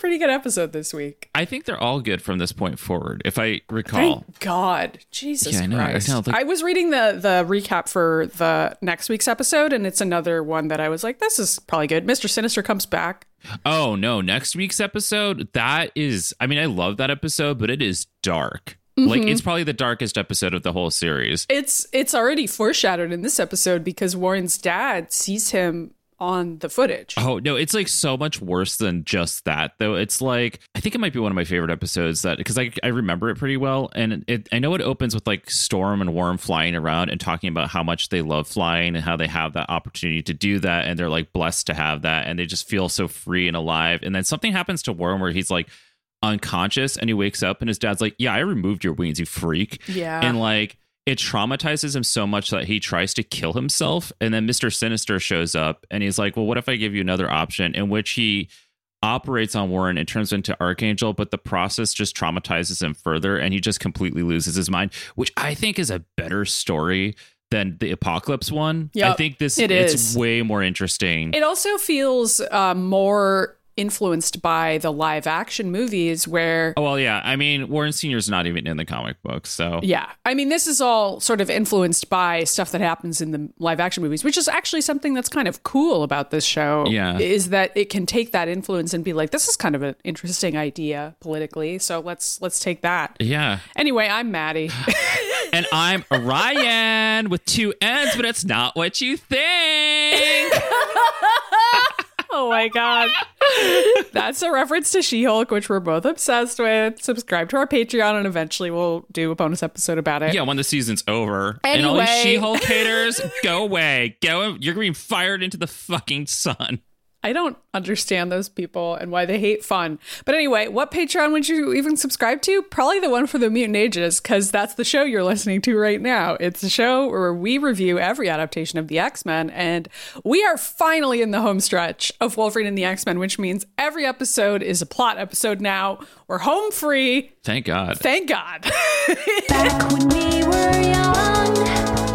pretty good episode this week. I think they're all good from this point forward. If I recall, Thank God, Jesus Yeah, I know. I Christ! know, like- I was reading the the recap for the next week's episode, and it's another one that I was like, "This is probably good." Mister Sinister comes back. oh no, next week's episode that is. I mean, I love that episode, but it is dark. Like mm-hmm. it's probably the darkest episode of the whole series. It's it's already foreshadowed in this episode because Warren's dad sees him on the footage. Oh no, it's like so much worse than just that though. It's like I think it might be one of my favorite episodes that because I I remember it pretty well and it I know it opens with like Storm and Warren flying around and talking about how much they love flying and how they have that opportunity to do that and they're like blessed to have that and they just feel so free and alive. And then something happens to Warren where he's like unconscious and he wakes up and his dad's like, "Yeah, I removed your wings, you freak." Yeah. And like it traumatizes him so much that he tries to kill himself. And then Mr. Sinister shows up and he's like, Well, what if I give you another option? In which he operates on Warren and turns into Archangel, but the process just traumatizes him further and he just completely loses his mind, which I think is a better story than the Apocalypse one. I think this it it's is. way more interesting. It also feels uh, more influenced by the live action movies where oh well yeah. I mean Warren Senior's not even in the comic book, so yeah i mean this is all sort of influenced by stuff that happens in the live action movies which is actually something that's kind of cool about this show Yeah. is that it can take that influence and be like this is kind of an interesting idea politically so let's let's take that yeah. anyway i'm Maddy And I'm Ryan with two N's, but it's not what you think. oh my god that's a reference to she-hulk which we're both obsessed with subscribe to our patreon and eventually we'll do a bonus episode about it Yeah, when the season's over. And all these She-Hulk haters, go away. Go you're being fired into the fucking sun. I don't understand those people and why they hate fun. But anyway, what Patreon would you even subscribe to? Probably the one for the Mutant Ages, because that's the show you're listening to right now. It's a show where we review every adaptation of the X Men, and we are finally in the home stretch of Wolverine and the X Men, which means every episode is a plot episode now. We're home free. Thank God. Thank God. Back when we were young,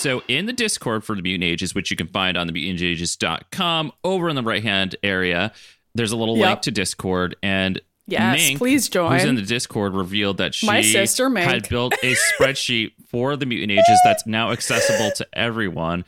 so in the Discord for the Mutant Ages, which you can find on the mutantages.com, over in the right hand area, there's a little Yep. link to Discord and Yes, Mink, please join. Who's in the Discord revealed that she My sister, Mink. had built a spreadsheet for the Mutant Ages that's now accessible to everyone.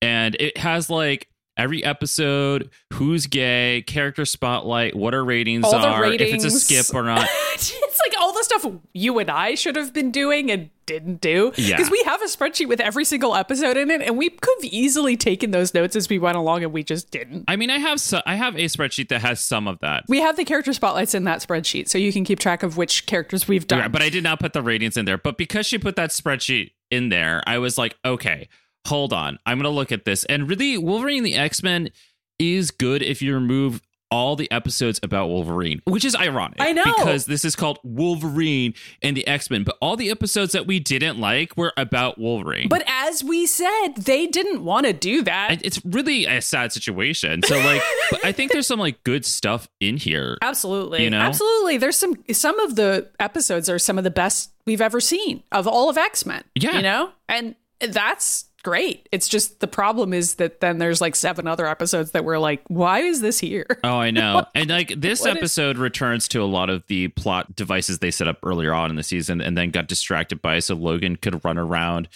And it has like every episode, who's gay, character spotlight, what our ratings All are, if it's a skip or not. it's like all the stuff you and I should have been doing and didn't do. Yeah. Because we have a spreadsheet with every single episode in it, and we could have easily taken those notes as we went along, and we just didn't. I mean, I have so, I have a spreadsheet that has some of that. We have the character spotlights in that spreadsheet, so you can keep track of which characters we've done. Yeah, but I did not put the ratings in there. But because she put that spreadsheet in there, I was like, okay, hold on. I'm going to look at this. And really, Wolverine the X Men is good if you remove all the episodes about Wolverine, which is ironic. I know. Because this is called Wolverine and the X Men. But all the episodes that we didn't like were about Wolverine. But as we said, they didn't want to do that. And it's really a sad situation. So, like, but I think there's some like good stuff in here. Absolutely. You know? Absolutely. There's some some of the episodes are some of the best we've ever seen of all of X-Men. Yeah. You know? And that's great. It's just the problem is that then there's like seven other episodes that we're like, why is this here? Oh, I know. and like this what is- episode returns to a lot of the plot devices they set up earlier on in the season and then got distracted by so Logan could run around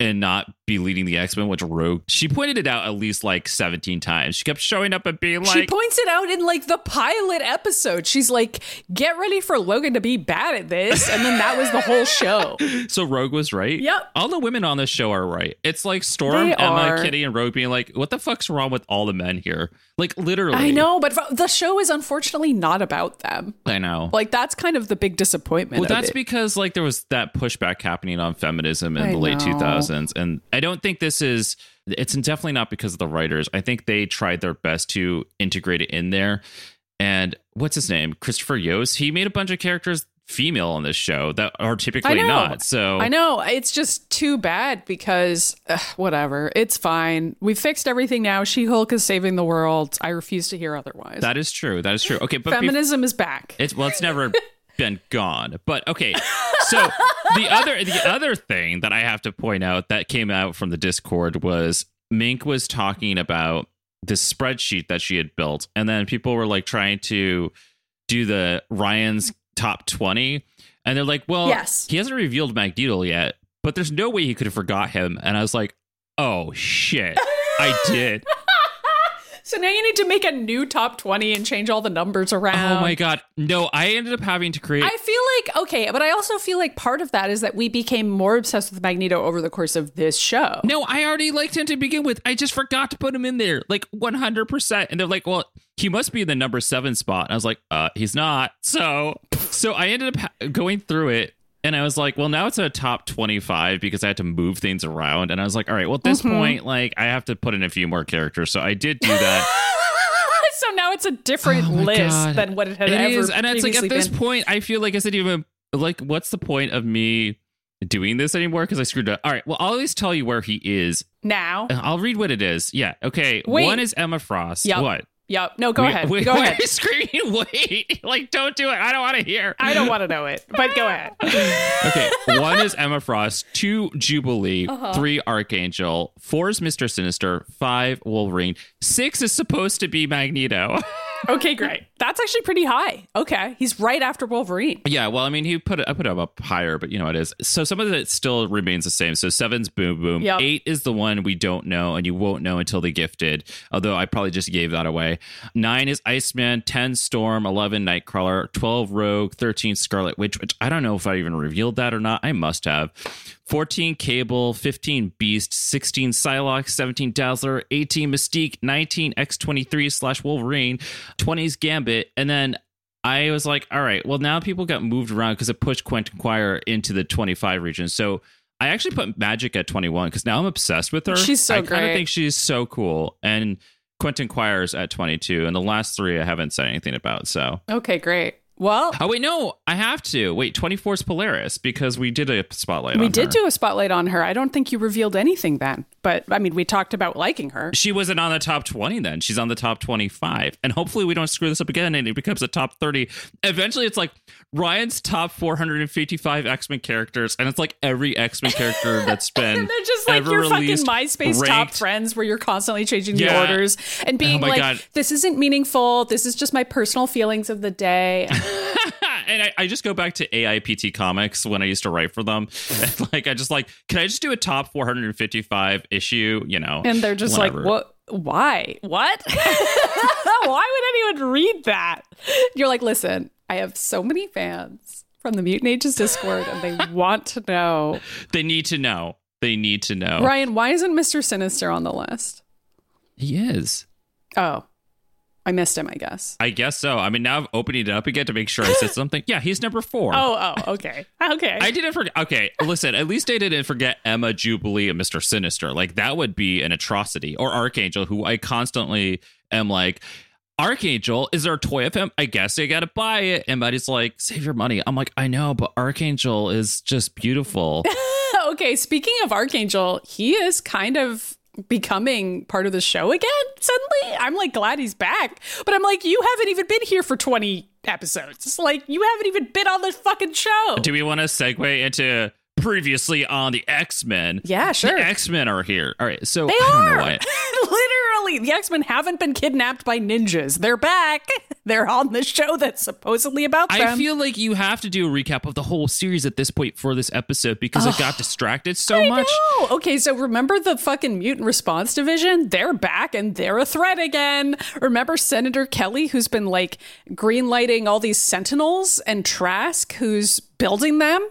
and not be leading the X Men, which Rogue. She pointed it out at least like 17 times. She kept showing up and being like. she points it out in like the pilot episode. She's like, "Get ready for Logan to be bad at this," and then that was the whole show. so Rogue was right. Yep. All the women on this show are right. It's like Storm, They Emma, are. Kitty, and Rogue being like, what the fuck's wrong with all the men here? Like literally. I know, but the show is unfortunately not about them. I know. Like that's kind of the big disappointment. Well, that's it. because like there was that pushback happening on feminism in I the late know. 2000s, and I don't think this is. It's definitely not because of the writers. I think they tried their best to integrate it in there. And what's his name? Christopher Yost. He made a bunch of characters female on this show that are typically not. So I know it's just too bad because ugh, whatever, it's fine. We fixed everything now. She Hulk is saving the world. I refuse to hear otherwise. that is true. That is true. Okay, but Feminism is back. It's well, it's never been gone. But okay, so the other the other thing that I have to point out that came out from the Discord was Mink was talking about this spreadsheet that she had built, and then people were like trying to do the Ryan's top twenty, and they're like, "Well, Yes. he hasn't revealed Magneto yet, but there's no way he could have forgot him." And I was like, "Oh shit, I did." So now you need to make a new top 20 and change all the numbers around. Oh my god, no! I ended up having to create. I feel like okay, but I also feel like part of that is that we became more obsessed with Magneto over the course of this show. No, I already liked him to begin with. I just forgot to put him in there, like 100%. And they're like, well, he must be in the number seven spot. And I was like, uh, he's not. So, so I ended up going through it. And I was like, well, now it's a top 25 because I had to move things around. And I was like, all right, well, at this point, like, I have to put in a few more characters. So I did do that. so now it's a different Oh list God. than what it had It ever is, And it's like, at this been. point, I feel like I said, even, like, what's the point of me doing this anymore? Because I screwed up. All right, well, I'll at least tell you where he is now. Uh, I'll read what it is. Yeah. Okay. Wait. One is Emma Frost. Yep. What? Yep. No, go Wait, ahead. Wait, go why ahead. screaming? Wait. Like, don't do it. I don't want to hear. I don't want to know it, but go ahead. Okay. One is Emma Frost. Two, Jubilee. Uh-huh. Three, Archangel. Four is Mr. Sinister. Five, Wolverine. Six is supposed to be Magneto. Okay, great. That's actually pretty high. Okay, he's right after Wolverine. yeah. Well, I mean, he put it, I put him up higher, but you know what it is. So some of it still remains the same. So seven's Boom Boom. Yep. Eight is the one we don't know, and you won't know until the gifted. Although I probably just gave that away. Nine is Iceman. Ten Storm. Eleven Nightcrawler. Twelve Rogue. Thirteen Scarlet Witch. Which I don't know if I even revealed that or not. I must have. 14 Cable, 15 Beast, 16 Psylocke, 17 Dazzler, 18 Mystique, 19 X23 slash Wolverine, 20s Gambit, and then I was like, all right, well, now people got moved around because it pushed Quentin Quire into the 25 region. So I actually put Magik at 21 because now I'm obsessed with her. She's so I kind of great. think she's so cool. And Quentin Quire's at 22. And the last three I haven't said anything about. So, Okay, great. Well, oh, wait, no, I have to. Wait, 24 is Polaris because we did a spotlight we did her. do a spotlight on her. I don't think you revealed anything then, but I mean, we talked about liking her. she wasn't on the top 20 then. She's on the top 25. And hopefully we don't screw this up again and it becomes a top 30. Eventually it's like Ryan's top 455 X-Men characters and it's like every X-Men character that's been And they're just like ever your fucking released, MySpace top friends where you're constantly changing the orders and oh being Oh like, God. this isn't meaningful. This is just my personal feelings of the day. and I, I just go back to AIPT comics when I used to write for them. And like I just like, can I just do a top 455 issue? You know, And they're just whatever. like, what? Why? What? Why would anyone read that? You're like, listen, I have so many fans from the Mutant Ages Discord and they want to know. They need to know. They need to know. Ryan, why isn't Mr. Sinister on the list? He is. Oh, I missed him, I guess. I guess so. I mean, now I'm opening it up again to make sure I said something. Yeah, he's number four. Oh, oh, okay. Okay. I didn't forget. Okay, listen. At least I didn't forget Emma Jubilee and Mister Sinister. Like that would be an atrocity. Or Archangel, who I constantly am like, Archangel, is there a toy of him? I guess I gotta buy it. And Buddy's like, save your money. I'm like, I know, but Archangel is just beautiful. okay, speaking of Archangel, he is kind of becoming part of the show again suddenly. I'm like glad he's back. But I'm like, you haven't even been here for 20 episodes. Like you haven't even been on this fucking show. Do we want to segue into previously on the X Men? Yeah, sure. The X Men are here. All right, so They I don't are know why. Apparently, the X Men haven't been kidnapped by ninjas. They're back. They're on the show that's supposedly about them. I feel like you have to do a recap of the whole series at this point for this episode because I got distracted so I much. know. Okay, so remember the fucking mutant response division? They're back and they're a threat again. Remember Senator Kelly, who's been like greenlighting all these sentinels, and Trask, who's building them?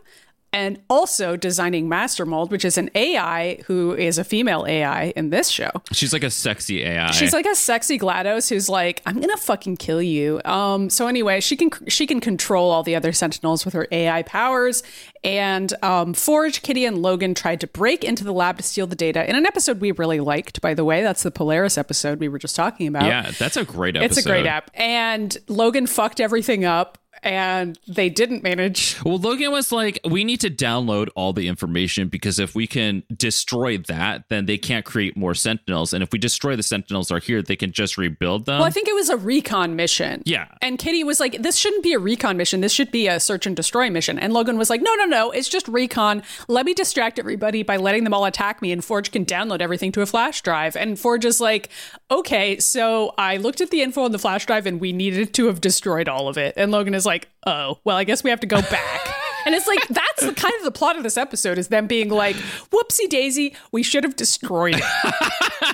And also designing Master Mold, which is an AI who is a female AI in this show. She's like a sexy AI. She's like a sexy GLaDOS who's like, I'm gonna fucking kill you. Um, so anyway, she can she can control all the other Sentinels with her AI powers. And um, Forge, Kitty, and Logan tried to break into the lab to steal the data in an episode we really liked. By the way, that's the Polaris episode we were just talking about. yeah, that's a great episode. it's a great app. And Logan fucked everything up, and they didn't manage Well, Logan was like, we need to download all the information because if we can destroy that, then they can't create more Sentinels. And if we destroy the Sentinels are here, they can just rebuild them. Well, I think it was a recon mission. Yeah. And Kitty was like, this shouldn't be a recon mission. This should be a search and destroy mission. And Logan was like, no, no, no. It's just recon. Let me distract everybody by letting them all attack me, and Forge can download everything to a flash drive. And Forge is like, okay, so I looked at the info on the flash drive and we needed to have destroyed all of it. And Logan is like, oh, well, I guess we have to go back. And it's like that's the kind of the plot of this episode is them being like, "Whoopsie daisy, we should have destroyed it."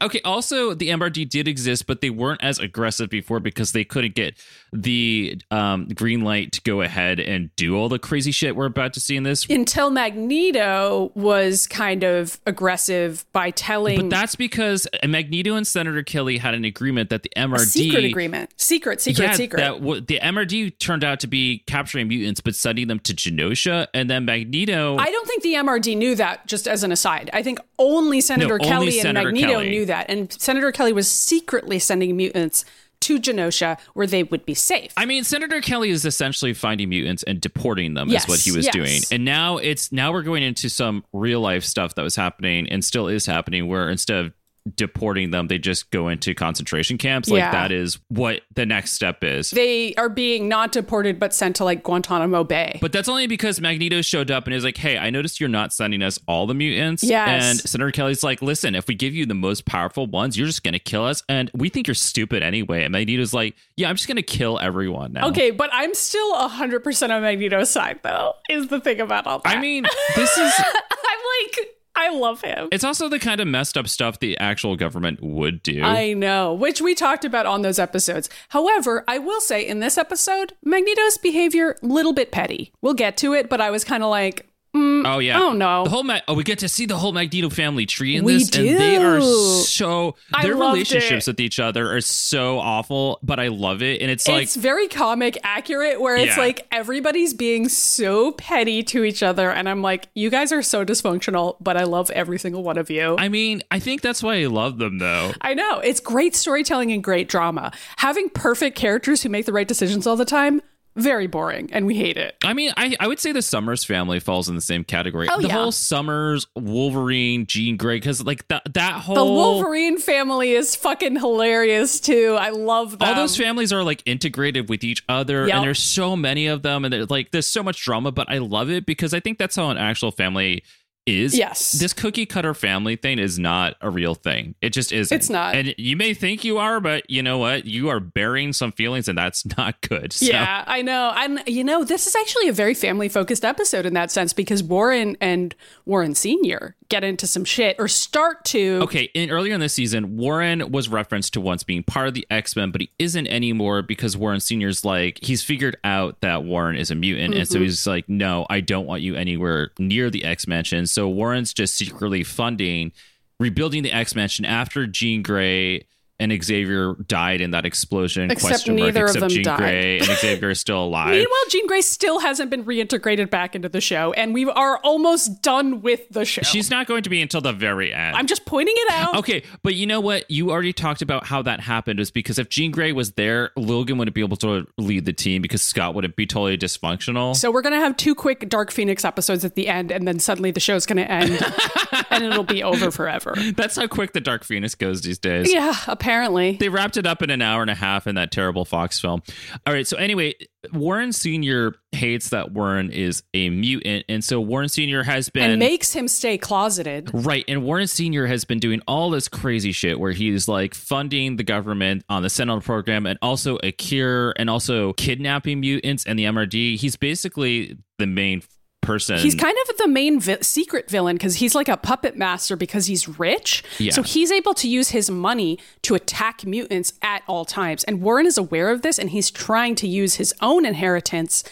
Okay. Also, the MRD did exist, but they weren't as aggressive before because they couldn't get the um, green light to go ahead and do all the crazy shit we're about to see in this. Until Magneto was kind of aggressive by telling But that's because Magneto and Senator Kelly had an agreement that the MRD a secret agreement, secret, secret, yeah, secret. that w- the MRD turned out to be capturing mutants, but sending them to Genosha, and then Magneto. I don't think the MRD knew that. Just as an aside, I think only Senator only Kelly Senator and Magneto Kelly. knew that, and Senator Kelly was secretly sending mutants to Genosha where they would be safe. I mean, Senator Kelly is essentially finding mutants and deporting them. Yes, is what he was yes. doing, and now it's now we're going into some real life stuff that was happening and still is happening, where instead of deporting them, they just go into concentration camps. Like Yeah. that is what the next step is. they are being not deported but sent to like Guantanamo Bay. But that's only because Magneto showed up and is like, "Hey, I noticed you're not sending us all the mutants." Yes. And Senator Kelly's like, "Listen, if we give you the most powerful ones, you're just gonna kill us, and we think you're stupid anyway And Magneto's like, "Yeah, I'm just gonna kill everyone now." okay, but I'm still 100% on Magneto's side, though, is the thing about all that. I mean, this is I'm like, I love him. it's also the kind of messed up stuff the actual government would do. I know, which we talked about on those episodes. However, I will say in this episode, Magneto's behavior little bit petty. We'll get to it, but I was kind of like, Mm, oh yeah. oh, no. The whole Ma- oh, we get to see the whole Magneto family tree in We this, and they are so their relationships it. with each other are so awful, but I love it, and it's like it's very comic accurate where it's Yeah. like everybody's being so petty to each other and I'm like you guys are so dysfunctional but I love every single one of you. I mean, I think that's why I love them though. I know. It's great storytelling and great drama. Having perfect characters who make the right decisions all the time, very boring and we hate it. I mean, I, I would say the Summers family falls in the same category. Oh, the yeah. whole Summers, Wolverine, Jean Grey, because like that that whole The Wolverine family is fucking hilarious too. I love them. all those families are like integrated with each other, Yep. and there's so many of them, and there's like there's so much drama. But I love it because I think that's how an actual family is. Yes. this cookie cutter family thing is not a real thing. It just isn't. It's not. and you may think you are, but you know what? You are burying some feelings, and that's not good. So. Yeah, I know. And you know, this is actually a very family focused episode in that sense because Warren and Warren Sr. get into some shit or start to. Okay, in earlier in this season, Warren was referenced to once being part of the X Men, but he isn't anymore because Warren Senior's like he's figured out that Warren is a mutant, and Mm-hmm. so he's like, no, I don't want you anywhere near the X Mansion. So Warren's just secretly funding rebuilding the X Mansion after Jean Grey and Xavier died in that explosion. Except question mark, neither of them Jean died. Grey and Xavier is still alive. Meanwhile, Jean Grey still hasn't been reintegrated back into the show, and we are almost done with the show. She's not going to be until the very end. I'm just pointing it out. Okay, but you know what? You already talked about how that happened is because if Jean Grey was there, Logan wouldn't be able to lead the team because Scott wouldn't be totally dysfunctional. So we're gonna have two quick Dark Phoenix episodes at the end, and then suddenly the show's gonna end, and it'll be over forever. That's how quick the Dark Phoenix goes these days. Yeah, apparently. Apparently. they wrapped it up in an hour and a half in that terrible Fox film. All right. So anyway, Warren Senior hates that Warren is a mutant, and so Warren Senior has been and makes him stay closeted. Right. And Warren Sr. has been doing all this crazy shit where he's like funding the government on the Sentinel program and also a cure and also kidnapping mutants and the MRD. He's basically the main person. He's kind of the main vi- secret villain because he's like a puppet master because he's rich. Yeah. So he's able to use his money to attack mutants at all times. And Warren is aware of this and he's trying to use his own inheritance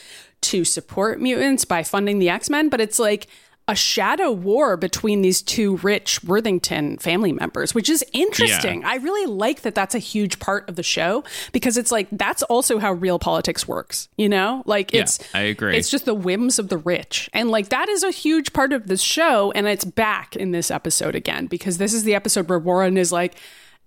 to support mutants by funding the X Men. But it's like a shadow war between these two rich Worthington family members, which is interesting. I really like that that's a huge part of the show because it's like that's also how real politics works, you know? Like Yeah, it's I agree. It's just the whims of the rich. And like that is a huge part of the show and it's back in this episode again because this is the episode where Warren is like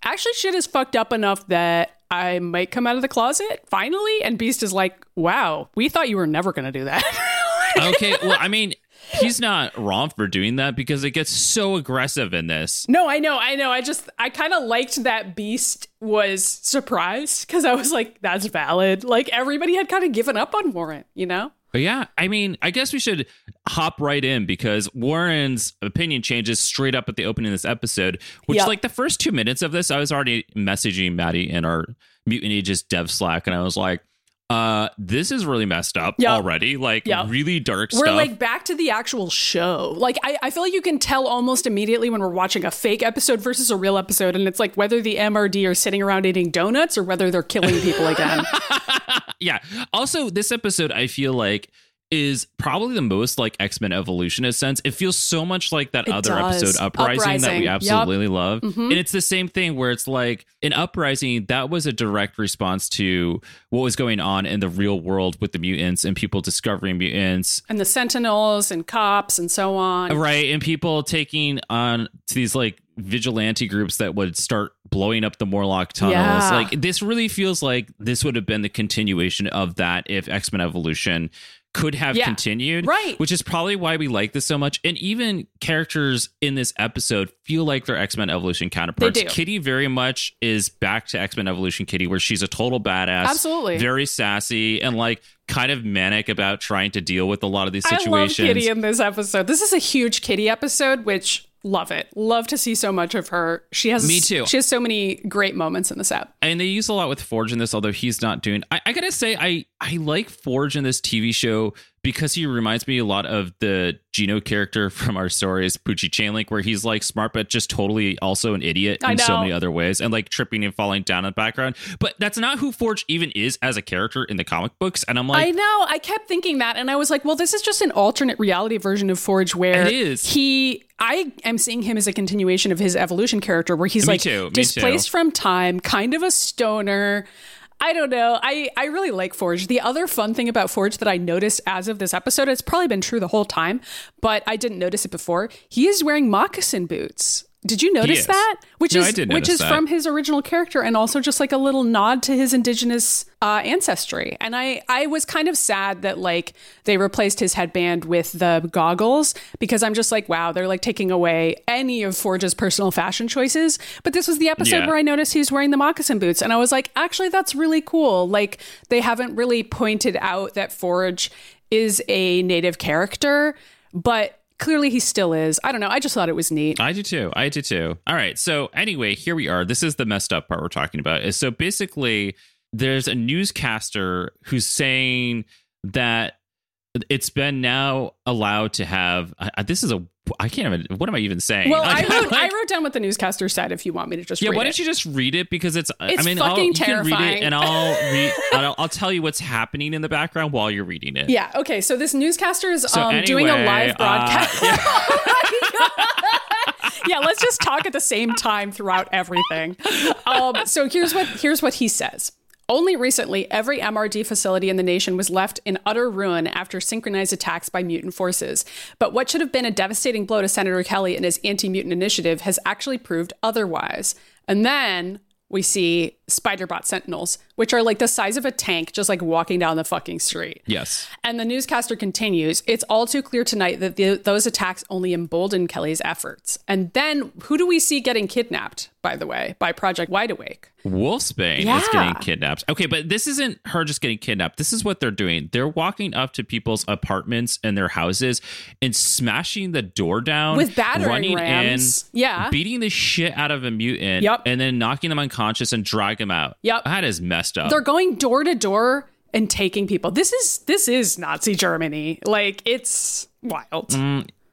actually shit is fucked up enough that I might come out of the closet finally and Beast is like, "Wow, we thought you were never going to do that." okay. Well, I mean, he's not wrong for doing that because it gets so aggressive in this. No, I know, I know. I just I kind of liked that Beast was surprised because I was like, that's valid. Like everybody had kind of given up on Warren, you know? But yeah, I mean, I guess we should hop right in because Warren's opinion changes straight up at the opening of this episode, which, Yep. like, the first two minutes of this, I was already messaging Maddy in our Mutant Ages dev Slack, and I was like, uh, this is really messed up Yep. already. Like, Yep. really dark stuff. We're stuff. like back to the actual show. Like I, I feel like you can tell almost immediately when we're watching a fake episode versus a real episode, and it's like whether the MRD are sitting around eating donuts or whether they're killing people again. yeah. Also, this episode, I feel like, is probably the most like X Men Evolution in a sense. It feels so much like that It other does. episode, Uprising, that Uprising. we Yep. absolutely love. Mhm. And it's the same thing where it's like in Uprising, that was a direct response to what was going on in the real world with the mutants and people discovering mutants. and the Sentinels and cops and so on. Right. And people taking on to these like vigilante groups that would start blowing up the Morlock tunnels. Yeah. Like this really feels like this would have been the continuation of that if X Men Evolution could have Yeah. continued. Right. Which is probably why we like this so much. And even characters in this episode feel like they're X Men Evolution counterparts. Kitty very much is back to X Men Evolution Kitty, where she's a total badass. Absolutely. Very sassy and like kind of manic about trying to deal with a lot of these situations. I love Kitty in this episode. This is a huge Kitty episode, which love it. Love to see so much of her. She has Me too. She has so many great moments in this app. and they use a lot with Forge in this, although he's not doing. I, I gotta say, I I like Forge in this TV show because he reminds me a lot of the Gino character from our stories, Poochie Chainlink, where he's like smart but just totally also an idiot in so many other ways, and like tripping and falling down in the background. But that's not who Forge even is as a character in the comic books. And I'm like, I know. I kept thinking that, and I was like, "Well, this is just an alternate reality version of Forge, where It is. he." I am seeing him as a continuation of his evolution character, where he's Me like too, me displaced too. from time, kind of a stoner. I don't know. I, I really like Forge. The other fun thing about Forge that I noticed as of this episode, it's probably been true the whole time, but I didn't notice it before. He is wearing moccasin boots. Did you notice that? Which No, is which is that. from his original character and also just like a little nod to his indigenous uh, ancestry. And I I was kind of sad that like they replaced his headband with the goggles because I'm just like wow they're like taking away any of Forge's personal fashion choices. But this was the episode Yeah. where I noticed he's wearing the moccasin boots and I was like actually that's really cool. Like they haven't really pointed out that Forge is a native character, but clearly he still is. I don't know. I just thought it was neat. I do too. I do too. All right. So anyway, here we are. This is the messed up part we're talking about. Is so basically there's a newscaster who's saying that it's been now allowed to have I, I- this is a I can't even what am I even saying? Well, I Like- wrote, I wrote down what the newscaster said. If you want me to just yeah, read why it. don't you just read it because it's, It's I mean I'll, fucking you can read terrifying. it and I'll read I'll, I'll tell you what's happening in the background while you're reading it. Yeah. Okay. So this newscaster is So um, doing a anyway, live uh, broadcast. yeah. yeah. Let's just talk at the same time throughout everything. Um, so here's what here's what he says. Only recently, every MRD facility in the nation was left in utter ruin after synchronized attacks by mutant forces. But what should have been a devastating blow to Senator Kelly and his anti mutant initiative has actually proved otherwise. And then we see spider-bot sentinels, which are like the size of a tank, just like walking down the fucking street. Yes. And the newscaster continues It's all too clear tonight that the, those attacks only embolden Kelly's efforts. And then who do we see getting kidnapped, by the way, by Project Wide Awake? Wolfsbane Yeah. is getting kidnapped. Okay, but this isn't her just getting kidnapped. This is what they're doing. They're walking up to people's apartments and their houses and smashing the door down With battering running rams. in, Yeah. beating the shit out of a mutant, Yep. and then knocking them unconscious and drag them out. Yep. that is messed up. They're going door to door and taking people. This is this is Nazi Germany. Like it's wild.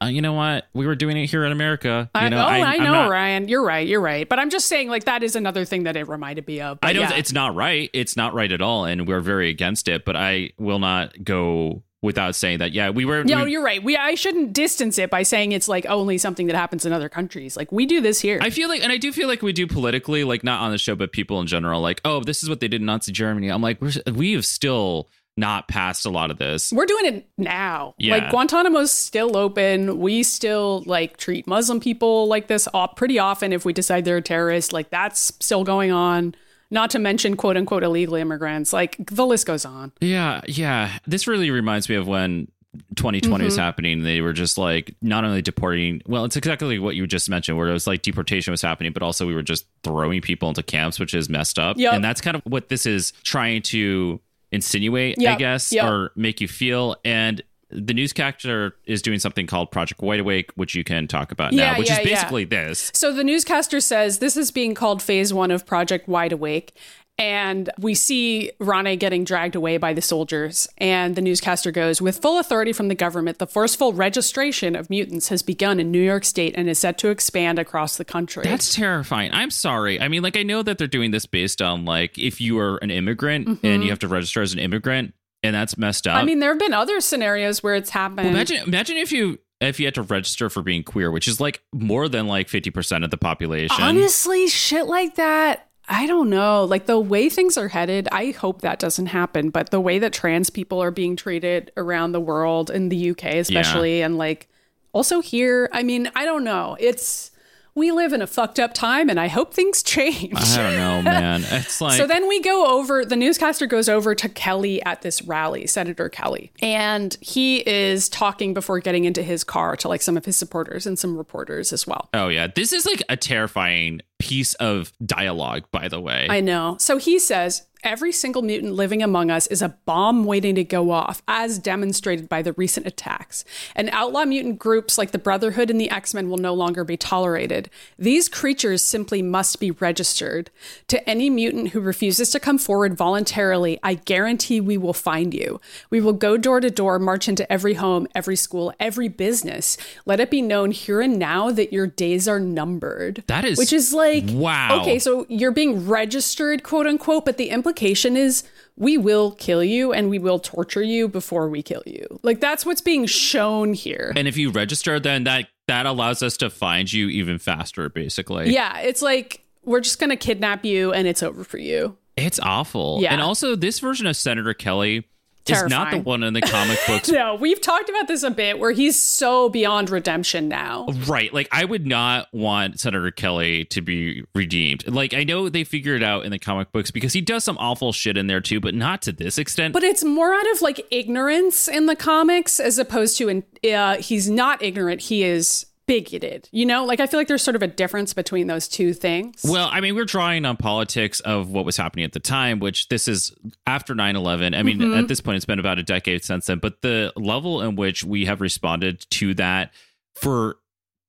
Uh, you know what? We were doing it here in America. You I know, know, I, I'm know, not- Ryan. You're right. You're right. But I'm just saying, like that is another thing that it reminded me of. But I don't. yeah. It's not right. It's not right at all, and we're very against it. But I will not go without saying that. Yeah, we were. No, we- you're right. We I shouldn't distance it by saying it's like only something that happens in other countries. Like we do this here. I feel like, and I do feel like we do politically, like not on the show, but people in general, like, oh, this is what they did in Nazi Germany. I'm like, we're, we have still not passed a lot of this. We're doing it now. Yeah. Like Guantanamo's still open. We still like treat Muslim people like this pretty often if we decide they're a terrorist. Like that's still going on. Not to mention quote unquote illegal immigrants. Like the list goes on. Yeah, yeah. This really reminds me of when 2020 was mm-hmm. happening. They were just like not only deporting. Well, it's exactly what you just mentioned, where it was like deportation was happening, but also we were just throwing people into camps, which is messed up. Yep. And that's kind of what this is trying to insinuate, I guess, yep. or make you feel. And the newscaster is doing something called Project Wide Awake, which you can talk about now, which yeah, is yeah. basically this. So the newscaster says this is being called phase one of Project Wide Awake. And we see Rahne getting dragged away by the soldiers. And the newscaster goes, with full authority from the government, the forceful registration of mutants has begun in New York State and is set to expand across the country. That's terrifying. I'm sorry. I mean, like, I know that they're doing this based on, like, if you are an immigrant and mm-hmm. you have to register as an immigrant, and that's messed up. I mean, there have been other scenarios where it's happened. imagine, imagine if you if you had to register for being queer, which is like more than like fifty percent of the population. Honestly, shit like that, I don't know. Like the way things are headed, I hope that doesn't happen. But the way that trans people are being treated around the world, in the UK especially, and like also here, I mean, I don't know. It's we live in a fucked up time, and I hope things change. I don't know, man. It's like So then we go over, the newscaster goes over to Kelly at this rally, Senator Kelly. And he is talking before getting into his car to like some of his supporters and some reporters as well. oh yeah, this is like a terrifying piece of dialogue. By the way, I know. So he says every single mutant living among us is a bomb waiting to go off, as demonstrated by the recent attacks. And outlaw mutant groups like the Brotherhood and the X Men will no longer be tolerated. These creatures simply must be registered. To any mutant who refuses to come forward voluntarily, I guarantee we will find you. We will go door to door, march into every home, every school, every business. Let it be known here and now that your days are numbered. That is- which is like Wow. Okay, so you're being registered, quote unquote, but the implication is we will kill you and we will torture you before we kill you. Like that's what's being shown here. and if you register, then that that allows us to find you even faster. Basically, Yeah, it's like we're just gonna kidnap you and it's over for you. it's awful. Yeah. and also this version of Senator Kelly is not the one in the comic books No, we've talked about this a bit where he's so beyond redemption now. Right. Like I would not want Senator Kelly to be redeemed. Like I know they figure it out in the comic books because he does some awful shit in there too, but not to this extent. But it's more out of like ignorance in the comics as opposed to in, uh, he's not ignorant, he is bigoted. You know, like I feel like there's sort of a difference between those two things. well, I mean, we're drawing on politics of what was happening at the time, which this is after 9 11. I mean, Mm-hmm. at this point, it's been about a decade since then, but the level in which we have responded to that for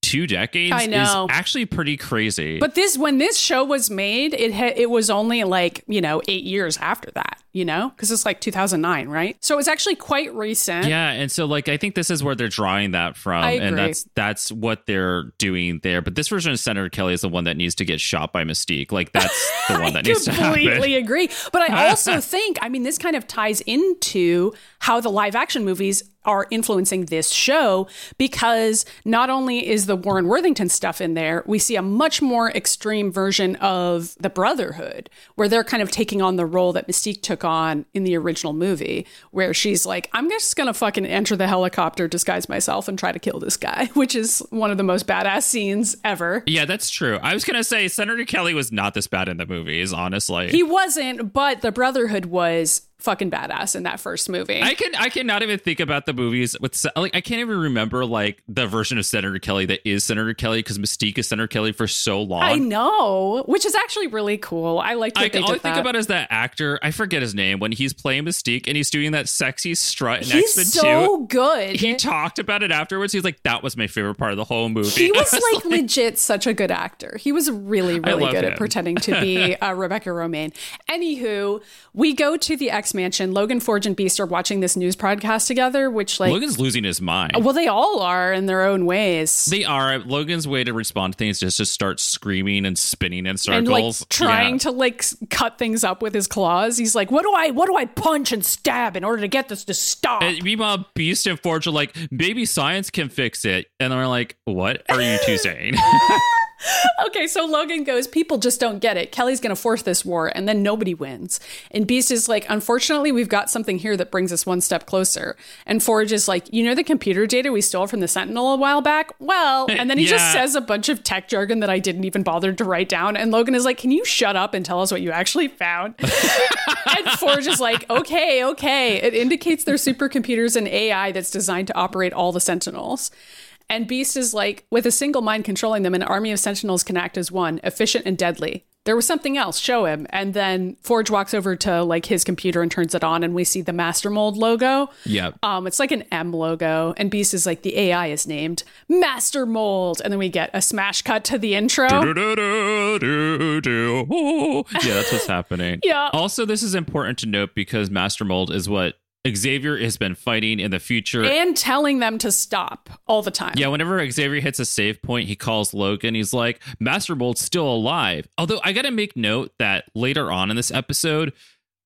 two decades I know. is actually pretty crazy. But this, when this show was made, it ha- it was only like you know eight years after that, you know, because it's like 2009, right? So it's actually quite recent. Yeah, and so like I think this is where they're drawing that from, and that's that's what they're doing there. But this version of Senator Kelly is the one that needs to get shot by Mystique. Like that's the one that needs to happen. I completely agree. But I also think, I mean, this kind of ties into how the live action movies are influencing this show because not only is the Warren Worthington stuff in there, we see a much more extreme version of the Brotherhood, where they're kind of taking on the role that Mystique took on in the original movie, where she's like, I'm just gonna fucking enter the helicopter, disguise myself, and try to kill this guy, which is one of the most badass scenes ever. Yeah, that's true. I was gonna say Senator Kelly was not this bad in the movies, honestly. He wasn't, but the Brotherhood was fucking badass in that first movie. I can I cannot even think about the movies with like I can't even remember like the version of Senator Kelly that is Senator Kelly because Mystique is Senator Kelly for so long. I know, which is actually really cool. I like I all I think about is that actor. I forget his name when he's playing Mystique and he's doing that sexy strut in He's X Men so Two. good. He talked about it afterwards. He's like, "That was my favorite part of the whole movie." He I was like legit such a good actor. He was really, really good him. at pretending to be uh, Rebecca Romijn. Anywho, we go to the X Mansion. Logan, Forge, and Beast are watching this news podcast together, which like, Logan's losing his mind. well, they all are in their own ways. They are. Logan's way to respond to things is just to start screaming and spinning in circles. and like trying Yeah. to like cut things up with his claws. He's like, "What do I, what do I punch and stab in order to get this to stop?" And meanwhile, Beast and Forge are like, maybe science can fix it. And they're like, what are you two saying? okay, so Logan goes, People just don't get it. Kelly's going to force this war, and then nobody wins. And Beast is like, Unfortunately, we've got something here that brings us one step closer. And Forge is like, You know, the computer data we stole from the Sentinel a while back? Well, and then he just says a bunch of tech jargon that I didn't even bother to write down. And Logan is like, Can you shut up and tell us what you actually found? and Forge is like, Okay, okay. It indicates they're supercomputers and AI that's designed to operate all the Sentinels. And Beast is like, with a single mind controlling them, an army of sentinels can act as one, efficient and deadly. There was something else, show him. And then Forge walks over to like his computer and turns it on, and we see the Master Mold logo. Yep. Um, it's like an M logo, and Beast is like, the AI is named Master Mold. And then we get a smash cut to the intro. Yeah, that's what's happening. Yeah. Also, this is important to note because Master Mold is what Xavier has been fighting in the future. And telling them to stop all the time. yeah, whenever Xavier hits a save point, he calls Logan. He's like, Master Mold's still alive. Although I got to make note that later on in this episode,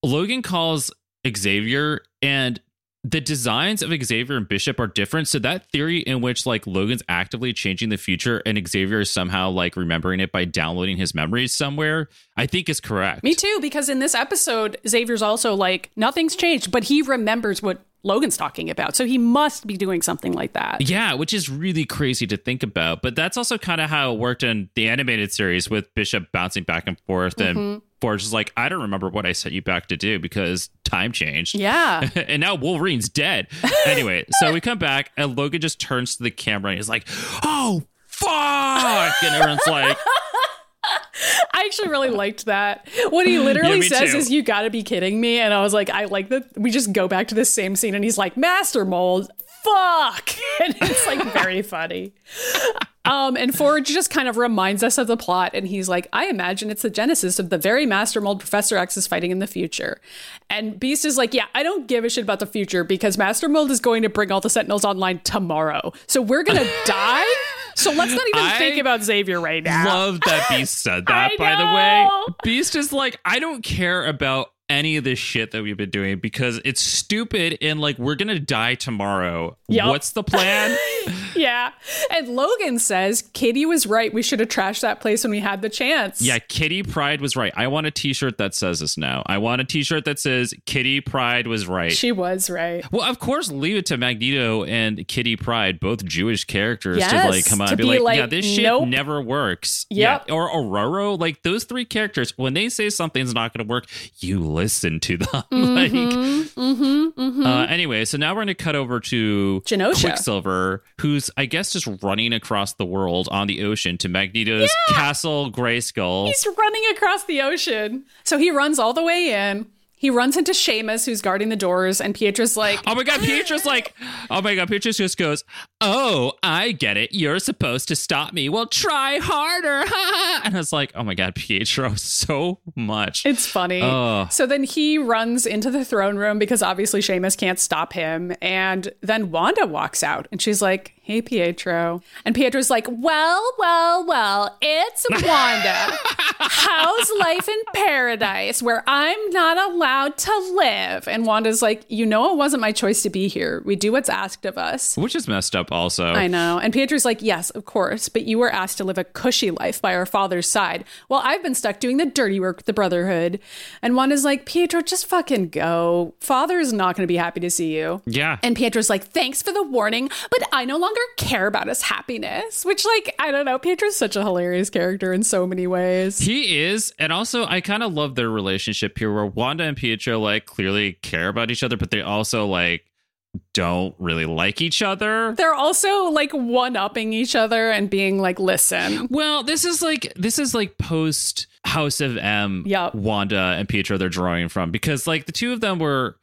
Logan calls Xavier and the designs of Xavier and Bishop are different. So that theory in which like Logan's actively changing the future and Xavier is somehow like remembering it by downloading his memories somewhere, I think is correct. Me too, because in this episode, Xavier's also like, nothing's changed, but he remembers what Logan's talking about. So he must be doing something like that. Yeah, which is really crazy to think about. But that's also kind of how it worked in the animated series with Bishop bouncing back and forth Mm-hmm. and Forge is like, I don't remember what I sent you back to do because time changed. Yeah. and now Wolverine's dead. anyway, so we come back and Logan just turns to the camera and he's like, Oh fuck. And everyone's like, I actually really liked that. What he literally Yeah, says too. is, You gotta be kidding me. And I was like, I like that. We just go back to the same scene and he's like, Master Mold, fuck. And it's like very funny. Um, and Forge just kind of reminds us of the plot, and he's like, I imagine it's the genesis of the very master mold Professor X is fighting in the future. And Beast is like, Yeah, I don't give a shit about the future because Master Mold is going to bring all the Sentinels online tomorrow. So we're gonna die. So let's not even I think about Xavier right now. Love that Beast said that, by the way. Beast is like, I don't care about any of this shit that we've been doing because it's stupid and like we're gonna die tomorrow. Yup. What's the plan? yeah. And Logan says, Kitty was right. We should have trashed that place when we had the chance. yeah, Kitty Pryde was right. I want a t-shirt that says this now. I want a t-shirt that says Kitty Pryde was right. She was right. well, of course, leave it to Magneto and Kitty Pryde, both Jewish characters, to like come out to and be, be like, like, yeah, this shit nope. never works. Yep. Yeah. Or Aurora, like those three characters, when they say something's not to work, you listen to them. like, Mm-hmm, Uh, anyway, so now we're going to cut over to Genosha. Quicksilver, who's I guess just running across the world on the ocean to Magneto's castle, Grayskull. He's running across the ocean. So he runs all the way in. He runs into Seamus, who's guarding the doors, and Pietro's like, Oh my god, Pietro's like, oh my god, Pietro just goes, oh, I get it. You're supposed to stop me. Well, try harder. and I was like, oh my God, Pietro, so much. It's funny. Oh. So then he runs into the throne room because obviously Seamus can't stop him. And then Wanda walks out and she's like, Hey, Pietro. And Pietro's like, Well, well, well, it's Wanda. How's life in paradise where I'm not allowed to live? And Wanda's like, You know, it wasn't my choice to be here. We do what's asked of us. Which is messed up, also. I know. And Pietro's like, Yes, of course, but you were asked to live a cushy life by our father's side. Well, I've been stuck doing the dirty work with the Brotherhood. And Wanda's like, Pietro, just fucking go. Father is not going to be happy to see you. Yeah. And Pietro's like, thanks for the warning, but I no longer care about his happiness. Which, like, I don't know. Pietro's such a hilarious character in so many ways. He is, and also I kind of love their relationship here, where Wanda and Pietro like clearly care about each other, but they also like don't really like each other. They're also like one upping each other and being like, listen. Well, this is like this is like post House of M, Yup. Wanda and Pietro they're drawing from because like the two of them were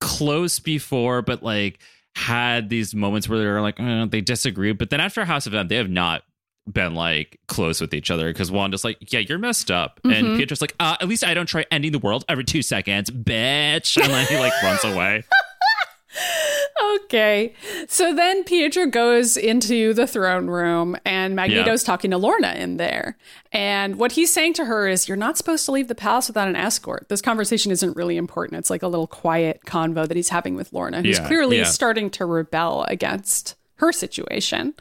close before, but like had these moments where they were like eh, they disagree, but then after House of M, they have not been like close with each other because Wanda's like, yeah, you're messed up, and Pietro's like, uh, at least I don't try ending the world every two seconds, bitch, and then he like runs away. Okay. So then Pietro goes into the throne room and Magneto's talking to Lorna in there. And what he's saying to her is, You're not supposed to leave the palace without an escort. This conversation isn't really important. It's like a little quiet convo that he's having with Lorna, who's Yeah, clearly yeah. starting to rebel against her situation.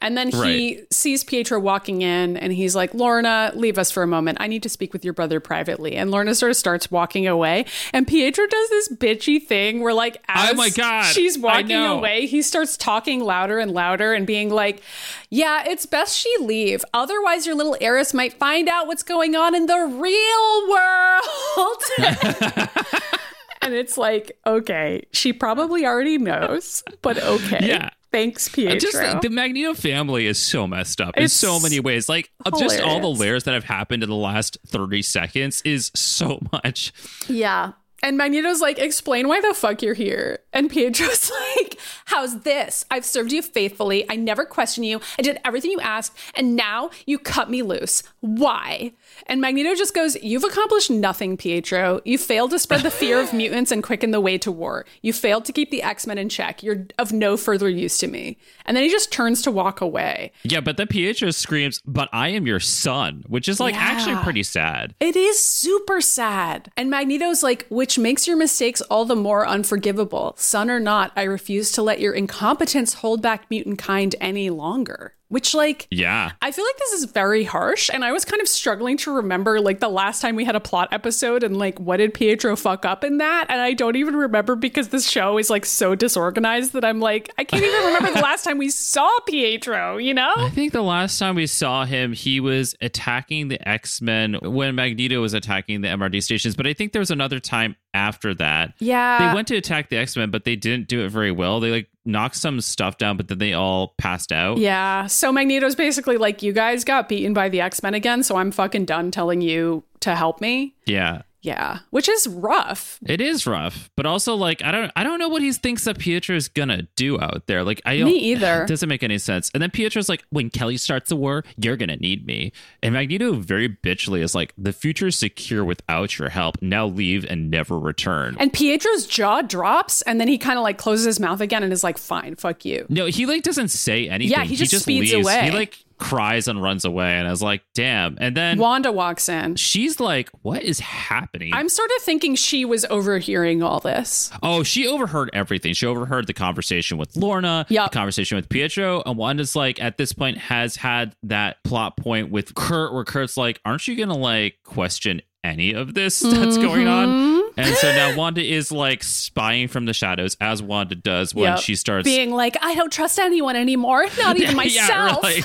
And then he sees Pietro walking in and he's like, Lorna, leave us for a moment. I need to speak with your brother privately. And Lorna sort of starts walking away. And Pietro does this bitchy thing where, like, as Oh my God, she's walking away, he starts talking louder and louder and being like, Yeah, it's best she leave. Otherwise, your little heiress might find out what's going on in the real world. and it's like, okay, she probably already knows, but okay. Yeah. Thanks, Pietro. Just the Magneto family is so messed up in so many ways. Like of just all the layers that have happened in the last 30 seconds is so much. Yeah. And Magneto's like, explain why the fuck you're here. And Pietro's like, how's this? I've served you faithfully. I never questioned you. I did everything you asked. And now you cut me loose. Why? And Magneto just goes, You've accomplished nothing, Pietro. You failed to spread the fear of mutants and quicken the way to war. You failed to keep the X Men in check. You're of no further use to me. And then he just turns to walk away. Yeah, but then Pietro screams, "But I am your son," which is like Yeah. actually pretty sad. It is super sad. And Magneto's like, which makes your mistakes all the more unforgivable. Son or not, I refuse to let your incompetence hold back mutant kind any longer. Which, like, Yeah. I feel like this is very harsh. And I was kind of struggling to remember, like, the last time we had a plot episode and, like, what did Pietro fuck up in that? And I don't even remember because this show is, like, so disorganized that I'm like, I can't even remember the last time we saw Pietro, you know? I think the last time we saw him, he was attacking the X Men when Magneto was attacking the MRD stations. But I think there was another time after that. Yeah. They went to attack the X Men, but they didn't do it very well. They like knocked some stuff down, but then they all passed out. Yeah. So Magneto's basically like, you guys got beaten by the X Men again, so I'm fucking done telling you to help me. Yeah. Yeah. Which is rough. It is rough, but also like I don't I don't know what he thinks that Pietro's gonna do out there. Like I don't Me either. It doesn't make any sense. And then Pietro's like, when Kelly starts the war, you're gonna need me. And Magneto very bitchly is like, the future's secure without your help. Now leave and never return. And Pietro's jaw drops, and then he kind of like closes his mouth again and is like, fine, fuck you. no, he like doesn't say anything. Yeah, he just speeds leaves. away. He like cries and runs away, and I was like, damn. And then Wanda walks in. she's like, what is happening? I'm sort of thinking she was overhearing all this. Oh, she overheard everything. She overheard the conversation with Lorna, Yup. the conversation with Pietro, and Wanda's like at this point has had that plot point with Kurt where Kurt's like, "Aren't you gonna like question any of this that's going on?" Mm-hmm. And so now Wanda is like spying from the shadows as Wanda does when Yep. she starts being like, I don't trust anyone anymore, not even myself. Yeah,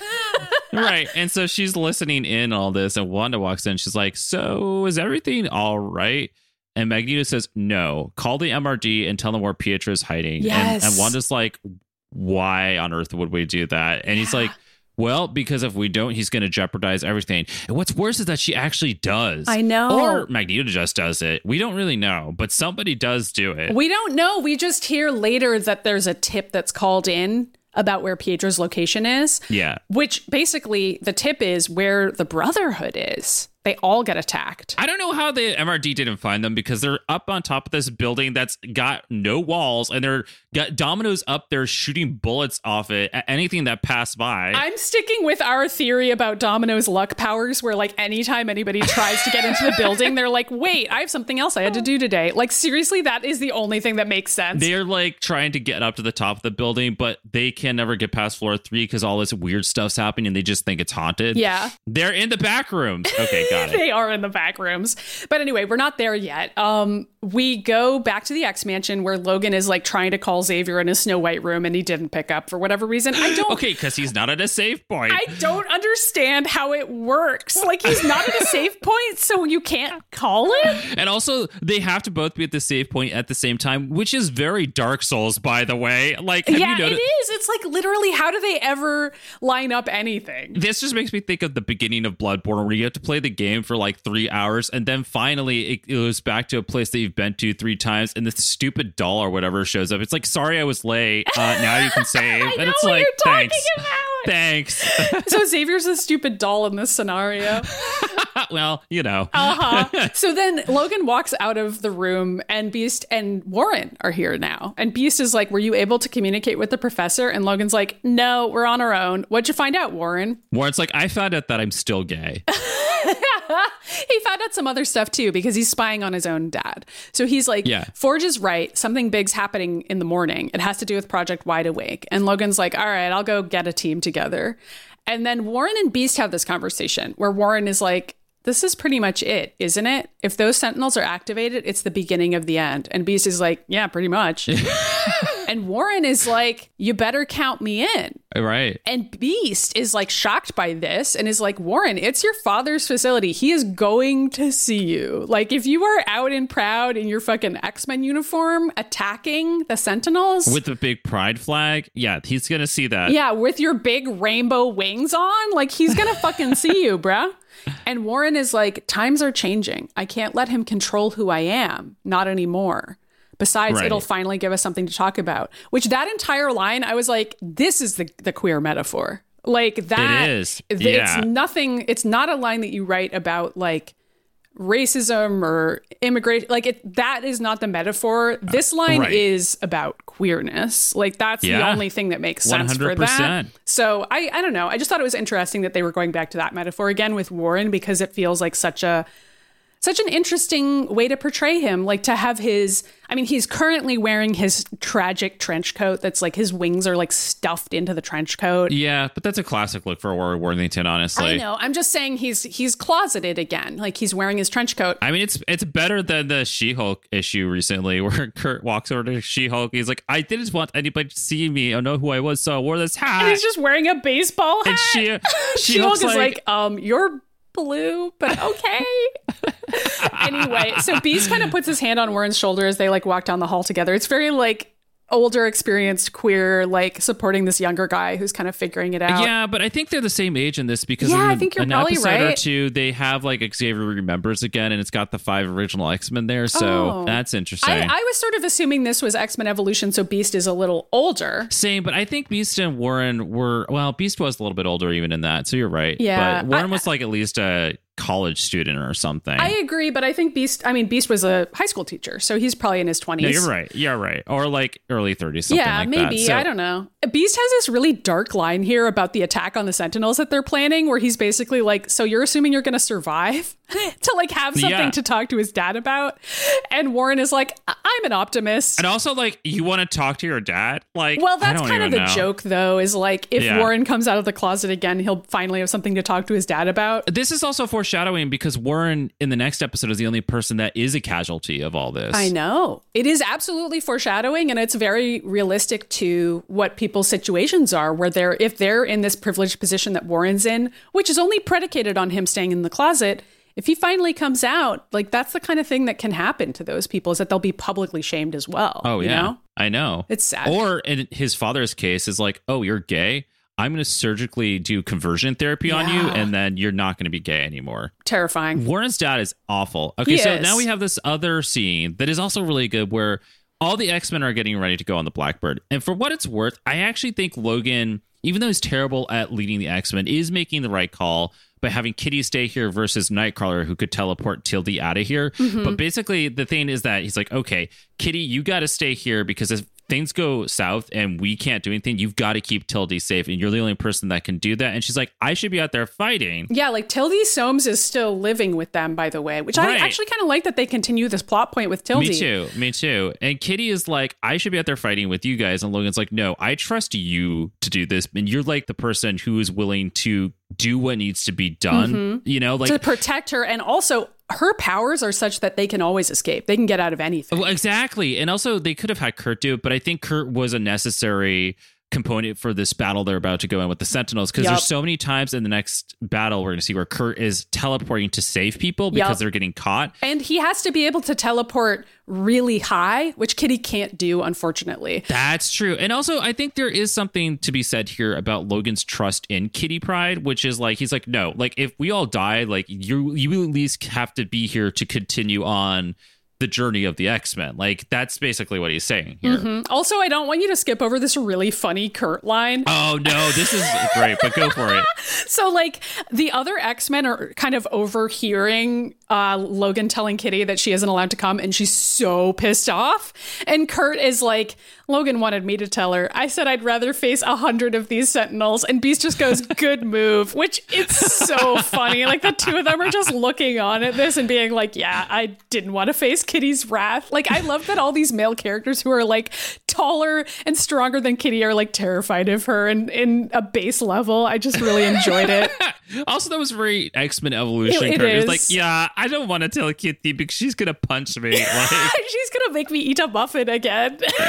right. And so she's listening in all this, and Wanda walks in. She's like, So is everything all right? And Magneto says, No, call the MRD and tell them where Pietro's hiding. Yes. And, and Wanda's like, Why on earth would we do that? And he's like, well, because if we don't, he's going to jeopardize everything. And what's worse is that she actually does. I know. Or Magneto just does it. We don't really know, but somebody does do it. We don't know. We just hear later that there's a tip that's called in about where Pietro's location is. Yeah. Which basically the tip is where the Brotherhood is. They all get attacked. I don't know how the MRD didn't find them because they're up on top of this building that's got no walls and they're got dominoes up there shooting bullets off it at anything that passed by. I'm sticking with our theory about Domino's luck powers, where like anytime anybody tries to get into the building, they're like, wait, I have something else I had to do today. Like, seriously, that is the only thing that makes sense. They're like trying to get up to the top of the building, but they can never get past floor three because all this weird stuff's happening and they just think it's haunted. Yeah. They're in the back rooms. Okay. they are in the back rooms. But anyway, we're not there yet. Um, we go back to the X Mansion where Logan is like trying to call Xavier in his Snow White room and he didn't pick up for whatever reason. I don't Okay, because he's not at a safe point. I don't understand how it works. Like he's not at a safe point, so you can't call him. And also, they have to both be at the safe point at the same time, which is very Dark Souls, by the way. Like, have yeah, you noticed? is. It's like literally, how do they ever line up anything? This just makes me think of the beginning of Bloodborne, where you have to play the game for like three hours, and then finally it goes back to a place that you've been to three times, and the stupid doll or whatever shows up. It's like, sorry, I was late. Uh, now you can save, I and know it's what like, you're talking thanks, about. thanks. So Xavier's a stupid doll in this scenario. well, you know, Uh-huh. So then Logan walks out of the room and Beast and Warren are here now. And Beast is like, Were you able to communicate with the professor? And Logan's like, No, we're on our own. What'd you find out, Warren? Warren's like, I found out that I'm still gay. he found out some other stuff too because he's spying on his own dad. So he's like, Yeah. Forge is right. Something big's happening in the morning. It has to do with Project Wide Awake. And Logan's like, all right, I'll go get a team together. And then Warren and Beast have this conversation where Warren is like, this is pretty much it, isn't it? If those sentinels are activated, it's the beginning of the end. And Beast is like, yeah, pretty much. and Warren is like, you better count me in. right. And Beast is like shocked by this and is like, Warren, it's your father's facility. He is going to see you. Like, if you are out and proud in your fucking X Men uniform attacking the Sentinels, With the big pride flag. Yeah, he's going to see that. yeah, with your big rainbow wings on, like, he's gonna fucking see you, bruh. And Warren is like, times are changing. I can't let him control who I am. Not anymore. Besides, Right. it'll finally give us something to talk about. Which that entire line, I was like, this is the, the queer metaphor. Like that is. It's Yeah. nothing, it's not a line that you write about like racism or immigration. Like it that is not the metaphor. This line Right. is about queerness. Like that's the only thing that makes sense for that. So I, I don't know. I just thought it was interesting that they were going back to that metaphor again with Warren because it feels like such a such an interesting way to portray him. Like to have his I mean, he's currently wearing his tragic trench coat that's like his wings are like stuffed into the trench coat. Yeah, but that's a classic look for Warren Worthington, honestly. I know. I'm just saying he's he's closeted again. Like he's wearing his trench coat. I mean, it's it's better than the She-Hulk issue recently, where Kurt walks over to She-Hulk. He's like, "I didn't want anybody to see me or know who I was, so I wore this hat." and he's just wearing a baseball hat. And she- she She-Hulk is like- like, um, you're blue, but okay. anyway, so Beast kind of puts his hand on Warren's shoulder as they like walk down the hall together. It's very like older, experienced queer, like supporting this younger guy who's kind of figuring it out. yeah, but I think they're the same age in this because Yeah, in I think you're an probably episode or right. two they have like Xavier remembers again, and it's got the five original X Men there, so Oh. that's interesting. I, I was sort of assuming this was X Men Evolution, so Beast is a little older. Same, but I think Beast and Warren were well. Beast was a little bit older even in that, so you're right. Yeah, but Warren I- was like at least a college student or something. I agree, but I think Beast. I mean, Beast was a high school teacher, so he's probably in his twenties. no, you're right. You're right. Or like early 30s, yeah, like maybe. So- I don't know. Beast has this really dark line here about the attack on the Sentinels that they're planning, where he's basically like, "So you're assuming you're going to survive to like have something Yeah. to talk to his dad about?" And Warren is like, "I- "I'm an optimist." And also, like, you want to talk to your dad? Like, well, that's kind of the know. joke, though, is like if Yeah. Warren comes out of the closet again, he'll finally have something to talk to his dad about. This is also foreshadowing because Warren in the next episode is the only person that is a casualty of all this. I know. It is absolutely foreshadowing and it's very realistic to what people's situations are where they're if they're in this privileged position that Warren's in, which is only predicated on him staying in the closet, if he finally comes out, like that's the kind of thing that can happen to those people is that they'll be publicly shamed as well. Oh you yeah, know? I know. It's sad. Or in his father's case, is like, oh, you're gay. I'm going to surgically do conversion therapy on you, and then you're not going to be gay anymore. Terrifying. Warren's dad is awful. Okay, He so is. now we have this other scene that is also really good where all the X Men are getting ready to go on the Blackbird. And for what it's worth, I actually think Logan, even though he's terrible at leading the X Men, is making the right call by having Kitty stay here versus Nightcrawler, who could teleport Tildy out of here. Mm-hmm. But basically, the thing is that he's like, okay, Kitty, you got to stay here because if things go south and we can't do anything, you've got to keep Tildy safe. And you're the only person that can do that. And she's like, I should be out there fighting. Yeah, like Tildy Soames is still living with them, by the way, which I actually kind of like that they continue this plot point with Tildy. Me too. Me too. And Kitty is like, I should be out there fighting with you guys. And Logan's like, no, I trust you to do this. And you're like the person who is willing to do what needs to be done. Mm-hmm. You know, like to protect her, and also her powers are such that they can always escape. They can get out of anything. Well, exactly. And also, they could have had Kurt do it, but I think Kurt was a necessary component for this battle they're about to go in with the Sentinels because Yup. there's so many times in the next battle we're going to see where Kurt is teleporting to save people because Yup. they're getting caught. And he has to be able to teleport really high, which Kitty can't do, unfortunately. That's true. And also, I think there is something to be said here about Logan's trust in Kitty Pryde, which is like, he's like, no, like if we all die, like you, you at least have to be here to continue on the journey of the X Men. Like that's basically what he's saying here. Also, I don't want you to skip over this really funny Kurt line. Oh no, this is great, but go for it. So, like, the other X Men are kind of overhearing uh, Logan telling Kitty that she isn't allowed to come, and she's so pissed off. And Kurt is like, Logan wanted me to tell her. I said I'd rather face a hundred of these Sentinels. And Beast just goes, good move, which it's so funny. Like, the two of them are just looking on at this and being like, yeah, I didn't want to face Kitty's wrath. Like, I love that all these male characters who are like taller and stronger than Kitty are like terrified of her and in a base level. I just really enjoyed it. Also, that was very X Men evolution. It- it was like, yeah, I don't want to tell Kitty because she's gonna punch me. Like, She's gonna make me eat a muffin again.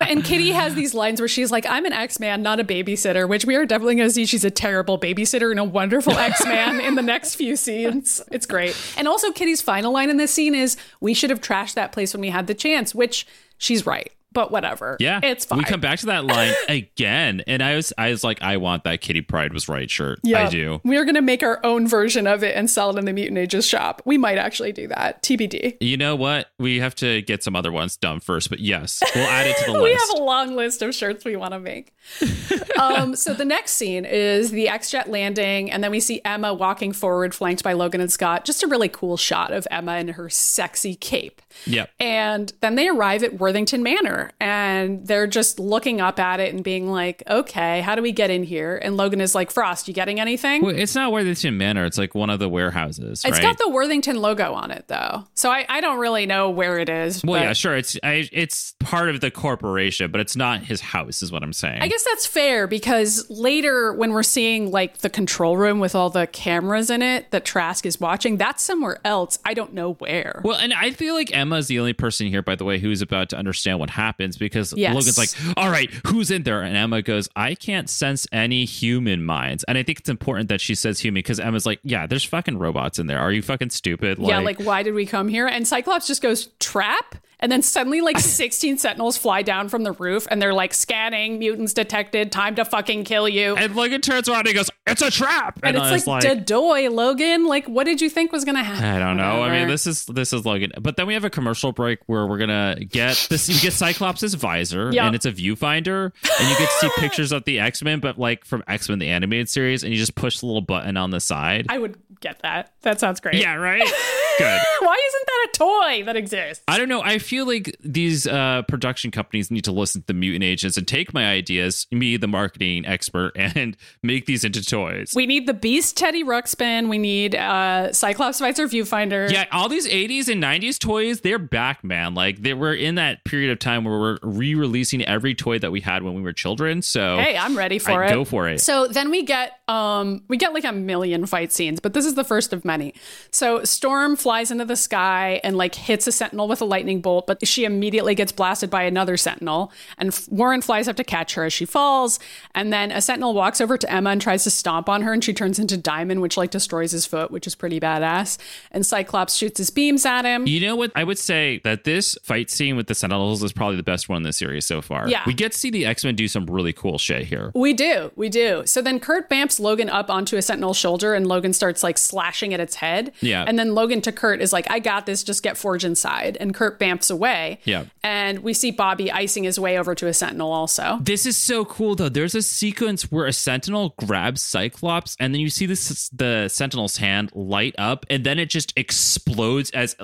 and Kitty has these lines where she's like, I'm an X Man, not a babysitter, which we are definitely gonna see she's a terrible babysitter and a wonderful X Man in the next few scenes. It's great. And also, Kitty's final line in this scene is, We should have trashed that place when we had the chance, which she's right. But whatever. yeah, It's fine. We come back to that line again, and I was, I was like, I want that Kitty Pryde was right shirt. I do. We're gonna make our own version of it and sell it in the Mutant Ages shop. We might actually do that. TBD. You know what? We have to get some other ones done first, but yes, we'll add it to the list. we have a long list of shirts we want to make. um, so the next scene is the X-Jet landing, and then we see Emma walking forward, flanked by Logan and Scott. Just a really cool shot of Emma in her sexy cape. Yep. And then they arrive at Worthington Manor, and they're just looking up at it and being like, "Okay, how do we get in here?" And Logan is like, "Frost, you getting anything?" Well, it's not Worthington Manor. It's like one of the warehouses, It's right? got the Worthington logo on it, though, so I, I don't really know where it is. well, but- yeah, sure. It's I, it's part of the corporation, but it's not his house, is what I'm saying. I guess that's fair because later when we're seeing like the control room with all the cameras in it that Trask is watching, that's somewhere else. I don't know where. Well, and I feel like Emma's the only person here, by the way, who's about to understand what happens because Yes. Logan's like, all right, who's in there? And Emma goes, I can't sense any human minds. And I think it's important that she says human because Emma's like, yeah, there's fucking robots in there. Are you fucking stupid? Like, yeah, like why did we come here? And Cyclops just goes trap, and then suddenly like 16 Sentinels fly down from the roof, and they're like scanning mutants detected. Time to fucking kill you. and Logan turns around and he goes, it's a trap. And, I it's was like, Dadoy, Logan. Like, what did you think was gonna happen? I don't know. I mean, this is this is Logan, but then we have a commercial break where we're gonna get this. You get Cyclops' visor, Yup. and it's a viewfinder, and you get to see pictures of the X Men, but like from X Men the animated series, and you just push the little button on the side. I would get that. That sounds great. yeah, right. Good. Why isn't that a toy that exists? I don't know. I feel like these uh, production companies need to listen to the Mutant Ages and take my ideas, me, the marketing expert, and make these into toys. We need the Beast Teddy Ruxpin. We need uh, Cyclops Visor Viewfinder. yeah, all these 80s and 90s toys, they're back, man. Like they were in that period of time where we're re-releasing every toy that we had when we were children. So Hey, I'm ready for I- it. go for it. So then we get um we get like a million fight scenes, but this is the first of many. So Storm flies into the sky and like hits a sentinel with a lightning bolt, but she immediately gets blasted by another sentinel and Warren flies up to catch her as she falls, and then a sentinel walks over to Emma and tries to stomp on her and she turns into Diamond which like destroys his foot, which is pretty badass. And Cyclops shoots his beams at him. You know what? I would say that this fight scene with the Sentinels is probably the best one in the series so far. Yeah. We get to see the X Men do some really cool shit here. We do, we do. So then Kurt bamps Logan up onto a Sentinel's shoulder, and Logan starts like slashing at its head. Yeah. And then Logan to Kurt is like, I got this, just get Forge inside. And Kurt bamps away. Yeah. And we see Bobby icing his way over to a sentinel also. This is so cool though. There's a sequence where a sentinel grabs Cyclops and then you see this the sentinel's hand light up and then it just explodes as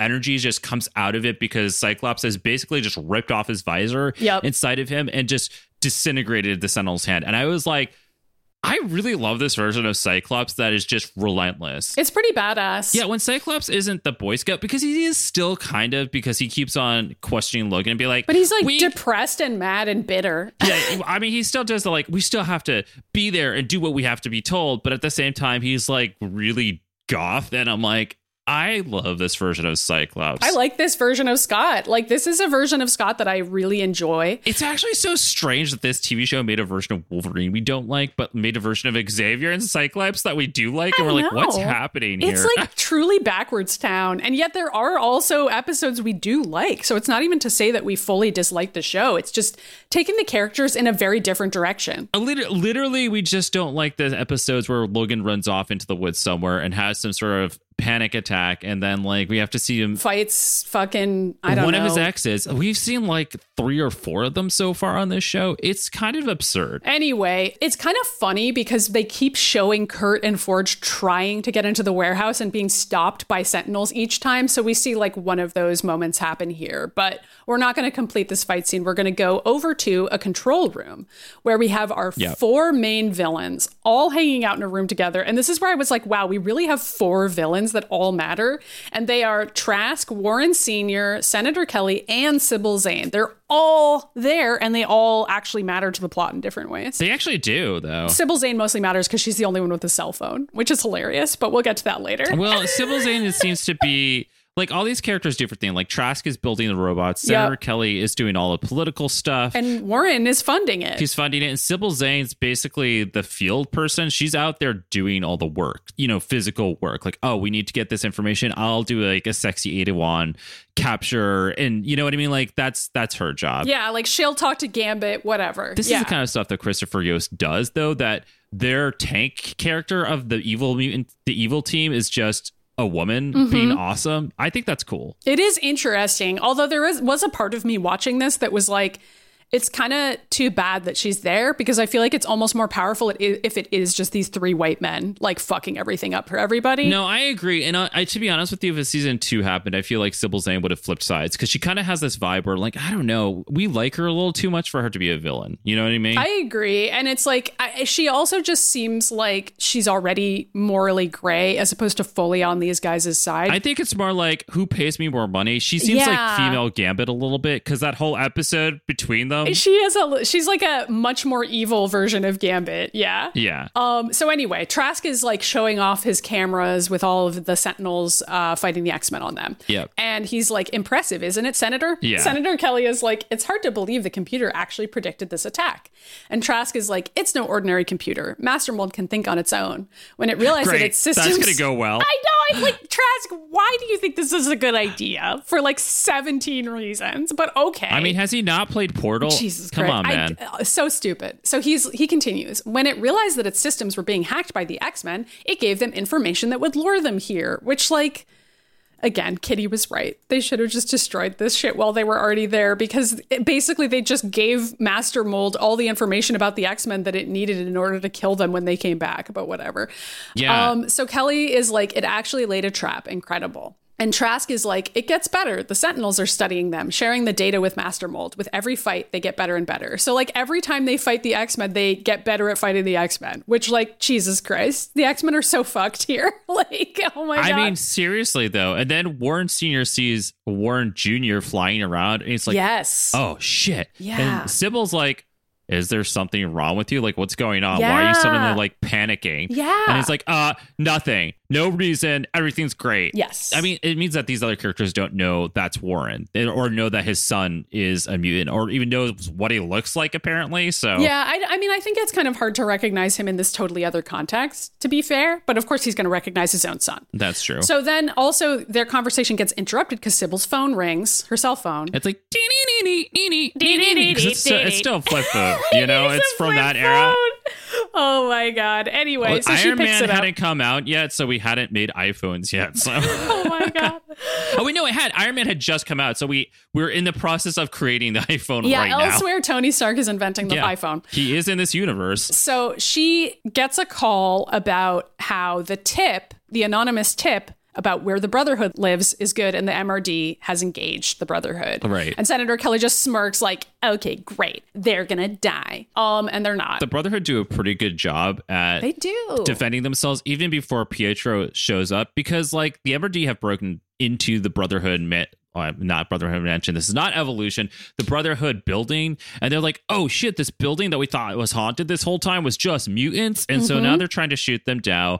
energy just comes out of it because Cyclops has basically just ripped off his visor Yep. inside of him and just disintegrated the sentinel's hand. And I was like I really love this version of Cyclops that is just relentless. It's pretty badass. Yeah, when Cyclops isn't the Boy Scout, because he is still kind of, because he keeps on questioning Logan and be like, But he's like "We- depressed and mad and bitter. yeah, I mean, he still does the like, we still have to be there and do what we have to be told. But at the same time, he's like really goth. And I'm like, I love this version of Cyclops. I like this version of Scott. Like this is a version of Scott that I really enjoy. It's actually so strange that this TV show made a version of Wolverine we don't like, but made a version of Xavier and Cyclops that we do like. And we're like, what's happening here? It's like truly backwards town. And yet there are also episodes we do like. So it's not even to say that we fully dislike the show. It's just taking the characters in a very different direction. Literally, we just don't like the episodes where Logan runs off into the woods somewhere and has some sort of panic attack, and then like we have to see him. Fights fucking I don't know. One know. of his exes. We've seen like three or four of them so far on this show. It's kind of absurd. Anyway, it's kind of funny because they keep showing Kurt and Forge trying to get into the warehouse and being stopped by sentinels each time. So we see like one of those moments happen here. But we're not going to complete this fight scene. We're going to go over to a control room where we have our Yeah. four main villains all hanging out in a room together. And this is where I was like, wow, we really have four villains that all matter. And they are Trask, Warren Sr., Senator Kelly, and Sybil Zane. They're all there and they all actually matter to the plot in different ways. They actually do, though. Sybil Zane mostly matters because she's the only one with a cell phone, which is hilarious, but we'll get to that later. Well, Sybil Zane it seems to be like all these characters do different things. Like Trask is building the robots. Senator Yep. Kelly is doing all the political stuff. And Warren is funding it. He's funding it. And Sybil Zane's basically the field person. She's out there doing all the work, you know, physical work. Like, oh, we need to get this information. I'll do like a sexy Ada Wong capture. And you know what I mean? Like that's that's her job. yeah, like she'll talk to Gambit, whatever. This yeah. is the kind of stuff that Christopher Yost does, though, that their tank character of the evil mutant, the evil team is just a woman Mm-hmm. being awesome. I think that's cool. It is interesting, although there is, was a part of me watching this that was like, it's kind of too bad that she's there because I feel like it's almost more powerful if it is just these three white men like fucking everything up for everybody. No, I agree. And I, I, to be honest with you, if a season two happened, I feel like Sybil Zane would have flipped sides because she kind of has this vibe where, like, I don't know, we like her a little too much for her to be a villain. You know what I mean? I agree. And it's like, I, she also just seems like she's already morally gray as opposed to fully on these guys' side. I think it's more like who pays me more money. She seems Yeah. like female Gambit a little bit because that whole episode between them. She is a, she's like a much more evil version of Gambit. Yeah. yeah. Um, so anyway, Trask is like showing off his cameras with all of the Sentinels uh, fighting the X Men on them. Yep. And he's like, impressive, isn't it, Senator? Yeah. Senator Kelly is like, it's hard to believe the computer actually predicted this attack. And Trask is like, it's no ordinary computer. Master Mold can think on its own. When it realized that Great. its systems, That's gonna go well. I know. I'm like, Trask, why do you think this is a good idea? For like 17 reasons, but okay. I mean, has he not played Portal? Jesus Come Christ. on, man. uh, so stupid. So he's he continues. When it realized that its systems were being hacked by the X-Men, it gave them information that would lure them here, which like again, Kitty was right. They should have just destroyed this shit while they were already there because it, basically they just gave Master Mold all the information about the X-Men that it needed in order to kill them when they came back, but whatever. Yeah. Um so Kelly is like it actually laid a trap. Incredible. And Trask is like, it gets better. The Sentinels are studying them, sharing the data with Master Mold. With every fight, they get better and better. So, like, every time they fight the X Men, they get better at fighting the X Men, which, like, Jesus Christ, the X Men are so fucked here. like, oh my I God. I mean, seriously though. And then Warren Senior sees Warren Junior flying around, and he's like, yes. "Oh shit!" Yeah. And Sybil's like, "Is there something wrong with you? Like, what's going on? Why are you suddenly Yeah. like panicking?" Yeah. And he's like, "Uh, nothing. No reason. Everything's great." Yes. I mean, it means that these other characters don't know that's Warren, eh, or know that his son is a mutant, or even knows what he looks like. Apparently, so Yeah, I, I mean, I think it's kind of hard to recognize him in this totally other context, to be fair. But of course, he's going to recognize his own son. that's true. So then also their conversation gets interrupted because Sybil's phone rings, her cell phone. It's like it's, still- it's still flip phone. You know, It is from that era. Oh my god. Anyway, so she Iron picks Man it up. hadn't come out yet, so we hadn't made iPhones yet. So Oh my god. Oh we know it had Iron Man had just come out, so we we're in the process of creating the iPhone Yeah, right now. elsewhere Tony Stark is inventing the Yeah. iPhone. He is in this universe. So she gets a call about how the tip, the anonymous tip about where the Brotherhood lives is good and the MRD has engaged the Brotherhood. Right. And Senator Kelly just smirks like, okay, great. They're going to die. Um, and they're not. The Brotherhood do a pretty good job at they do. defending themselves even before Pietro shows up because like the MRD have broken into the Brotherhood met uh, not Brotherhood Mansion. This is not Evolution. The Brotherhood building, and they're like, "Oh shit! This building that we thought was haunted this whole time was just mutants." And so now they're trying to shoot them down.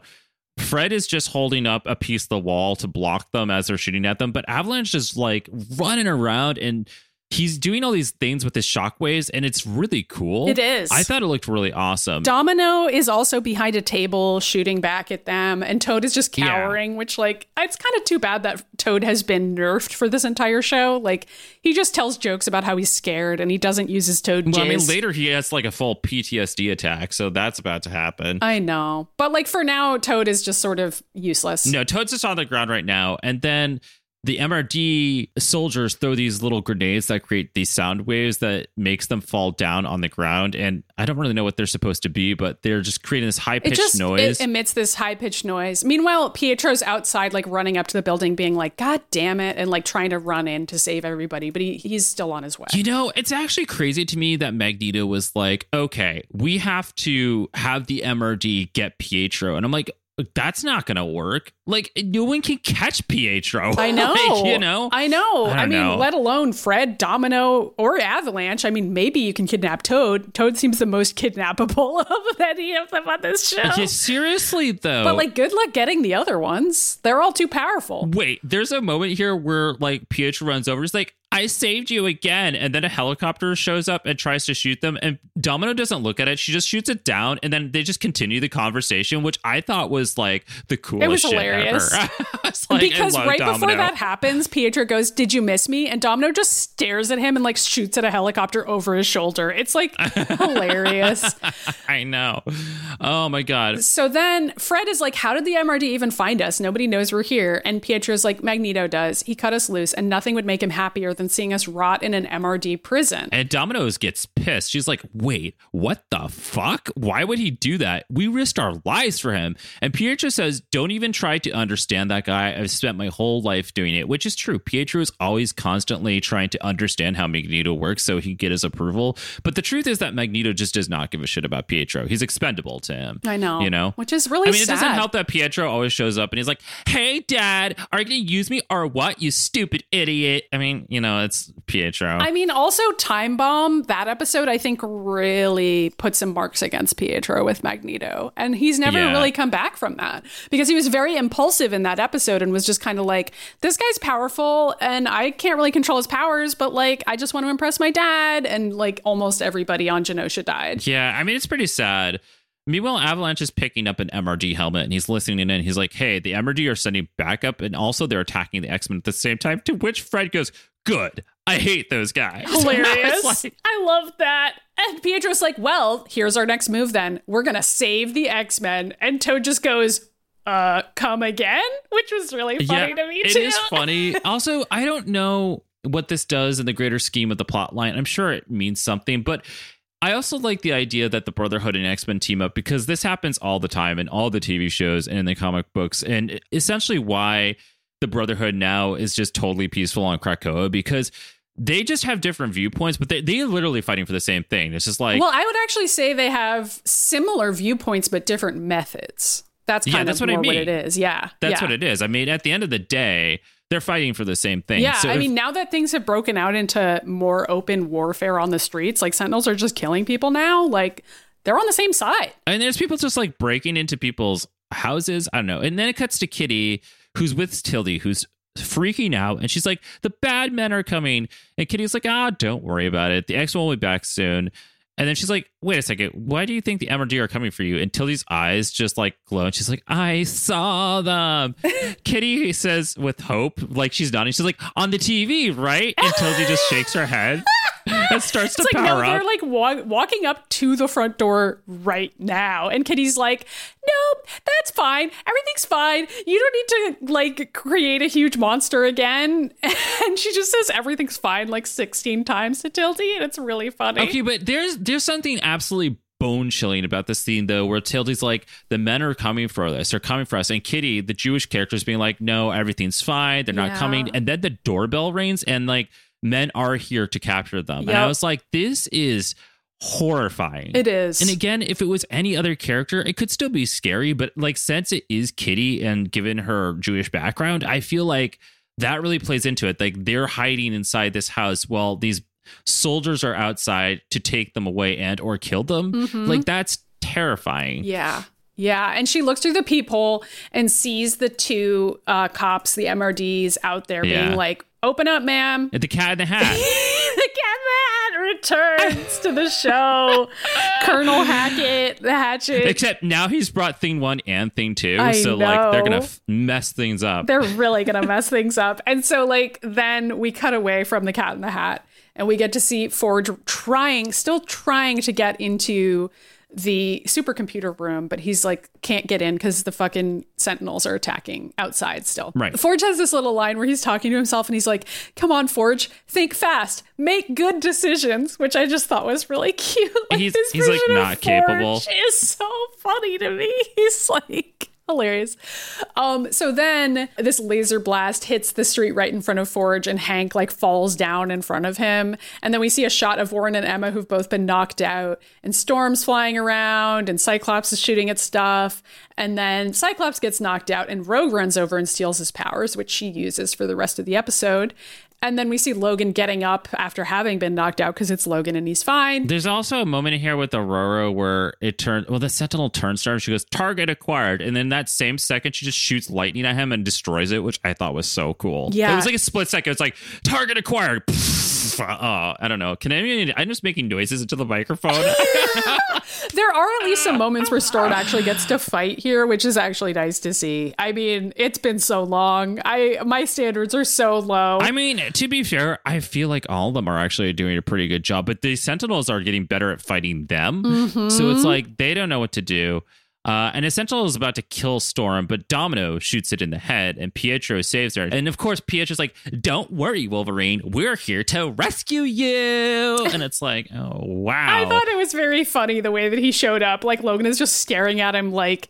Fred is just holding up a piece of the wall to block them as they're shooting at them, but Avalanche is like running around and he's doing all these things with his shockwaves, and it's really cool. It is. I thought it looked really awesome. Domino is also behind a table shooting back at them, and Toad is just Yeah. cowering, which, like, it's kind of too bad that Toad has been nerfed for this entire show. Like, he just tells jokes about how he's scared and he doesn't use his Toad Well, I mean, later he has like a full PTSD attack, so that's about to happen. I know. But, like, for now, Toad is just sort of useless. no, Toad's just on the ground right now, and then the MRD soldiers throw these little grenades that create these sound waves that makes them fall down on the ground. And I don't really know what they're supposed to be, but they're just creating this high pitched noise. It emits this high pitched noise. Meanwhile, Pietro's outside, like running up to the building, being like, "God damn it!" and like trying to run in to save everybody, but he, he's still on his way. You know, it's actually crazy to me that Magneto was like, okay, we have to have the MRD get Pietro. And I'm like, that's not going to work. Like, no one can catch Pietro. I know. Like, you know? I know. I I, mean, know. let alone Fred, Domino, or Avalanche. I mean, maybe you can kidnap Toad. Toad seems the most kidnappable of any of them on this show. Yeah, seriously, though. But like, good luck getting the other ones. They're all too powerful. Wait, there's a moment here where like Pietro runs over. He's like, I saved you again. And then a helicopter shows up and tries to shoot them. And Domino doesn't look at it. She just shoots it down. And then they just continue the conversation, which I thought was like the coolest It was hilarious. ever. Was like, because right Domino. before that happens, Pietro goes, "Did you miss me?" And Domino just stares at him and like shoots at a helicopter over his shoulder. It's like hilarious. I know. Oh my God. So then Fred is like, How did the MRD even find us? Nobody knows we're here. And Pietro's like, Magneto does. He cut us loose, and nothing would make him happier than seeing us rot in an MRD prison. And Domino's gets pissed. She's like, wait, what the fuck? Why would he do that? We risked our lives for him. And Pietro says, don't even try to understand that guy. I've spent my whole life doing it, which is true. Pietro is always constantly trying to understand how Magneto works so he can get his approval. But the truth is that Magneto just does not give a shit about Pietro. He's expendable to him. I know. You know? Which is really I mean, it doesn't help that Pietro always shows up and he's like, "Hey, Dad, are you going to use me or what? You stupid idiot!" I mean, you know, it's Pietro. I mean, also Time Bomb, that episode, I think really put some marks against Pietro with Magneto. And he's never Yeah. really come back from that because he was very impulsive in that episode and was just kind of like, this guy's powerful and I can't really control his powers, but like, I just want to impress my dad. And like, almost everybody on Genosha died. Yeah, I mean it's pretty sad. Meanwhile, Avalanche is picking up an MRD helmet and he's listening in and he's like, hey, the MRD are sending backup and also they're attacking the X Men at the same time. To which Fred goes, good. I hate those guys. I Hilarious. like, I love that. And Pietro's like, well, here's our next move then. We're going to save the X Men. And Toad just goes, uh, come again? Which was really funny to me, it too. is funny. Also, I don't know what this does in the greater scheme of the plot line. I'm sure it means something, but I also like the idea that the Brotherhood and X Men team up because this happens all the time in all the TV shows and in the comic books, and essentially why the Brotherhood now is just totally peaceful on Krakoa because they just have different viewpoints, but they they're literally fighting for the same thing. It's just like Well, I would actually say they have similar viewpoints, but different methods. That's Yeah, kind that's of what I more what mean. it is. Yeah. that's yeah. what it is. I mean, at the end of the day, they're fighting for the same thing. Yeah, So I if- mean, now that things have broken out into more open warfare on the streets, like Sentinels are just killing people now, like they're on the same side. And there's people just like breaking into people's houses. I don't know. And then it cuts to Kitty, who's with Tildy, who's freaking out. And she's like, the bad men are coming. And Kitty's like, ah, don't worry about it. The X will be back soon. And then she's like, wait a second, why do you think the MRD are coming for you? And Tildy's eyes just like glow. And she's like, I saw them. Kitty says with hope, like she's nodding. She's like, on the TV, right? And Tildy just shakes her head and starts to It's like, no, power they're up. like wa- walking up to the front door right now. And Kitty's like, nope, that's fine. Everything's fine. You don't need to like create a huge monster again. And she just says everything's fine like 16 times to Tildy. And it's really funny. Okay, but there's there's something absolutely bone chilling about this scene though, where Tildy's like, the men are coming for us, they're coming for us, and Kitty, the Jewish character, is being like, no, everything's fine, they're not Yeah. coming, and then the doorbell rings, and like men are here to capture them, and I was like, this is horrifying. It is. And again, if it was any other character, it could still be scary. But like, since it is Kitty and given her Jewish background, I feel like that really plays into it. Like they're hiding inside this house while these soldiers are outside to take them away and or kill them. Like that's terrifying. Yeah. Yeah. And she looks through the peephole and sees the two uh, cops, the MRDs, out there Yeah. being like, open up, ma'am. The cat in the hat. the cat in the hat returns to the show. Colonel Hackett, the hatchet. Except now he's brought thing one and thing two. I so like they're gonna f- mess things up. They're really going to mess things up. And so, like, then we cut away from the cat in the hat and we get to see Forge trying, still trying to get into the supercomputer room, but he's like, can't get in because the fucking sentinels are attacking outside still. Right. Forge has this little line where he's talking to himself and he's like, come on, Forge, think fast, make good decisions, which I just thought was really cute. Like, He's- he's, like, not capable. Is so funny to me. He's like, hilarious. Um, so then this laser blast hits the street right in front of Forge, and Hank like falls down in front of him. And then we see a shot of Warren and Emma who've both been knocked out, and Storm's flying around, and Cyclops is shooting at stuff. And then Cyclops gets knocked out, and Rogue runs over and steals his powers, which she uses for the rest of the episode. And then we see Logan getting up after having been knocked out because it's Logan and he's fine. There's also a moment in here with Ororo where it turns well, the Sentinel turns to her. She goes, "Target acquired," and then that same second, she just shoots lightning at him and destroys it, which I thought was so cool. Yeah. it was like a split second. It's like target acquired. Oh, I don't know. Can I? I'm just making noises into the microphone. There are at least some moments where Storm actually gets to fight here, which is actually nice to see. I mean, it's been so long. I my standards are so low. I mean, to be fair, I feel like all of them are actually doing a pretty good job, but the Sentinels are getting better at fighting them. Mm-hmm. So it's like they don't know what to do. Uh, and Essential is about to kill Storm, but Domino shoots it in the head, and Pietro saves her. And of course, Pietro's like, "Don't worry, Wolverine, we're here to rescue you." And it's like, "Oh wow!" I thought it was very funny the way that he showed up. Like Logan is just staring at him like,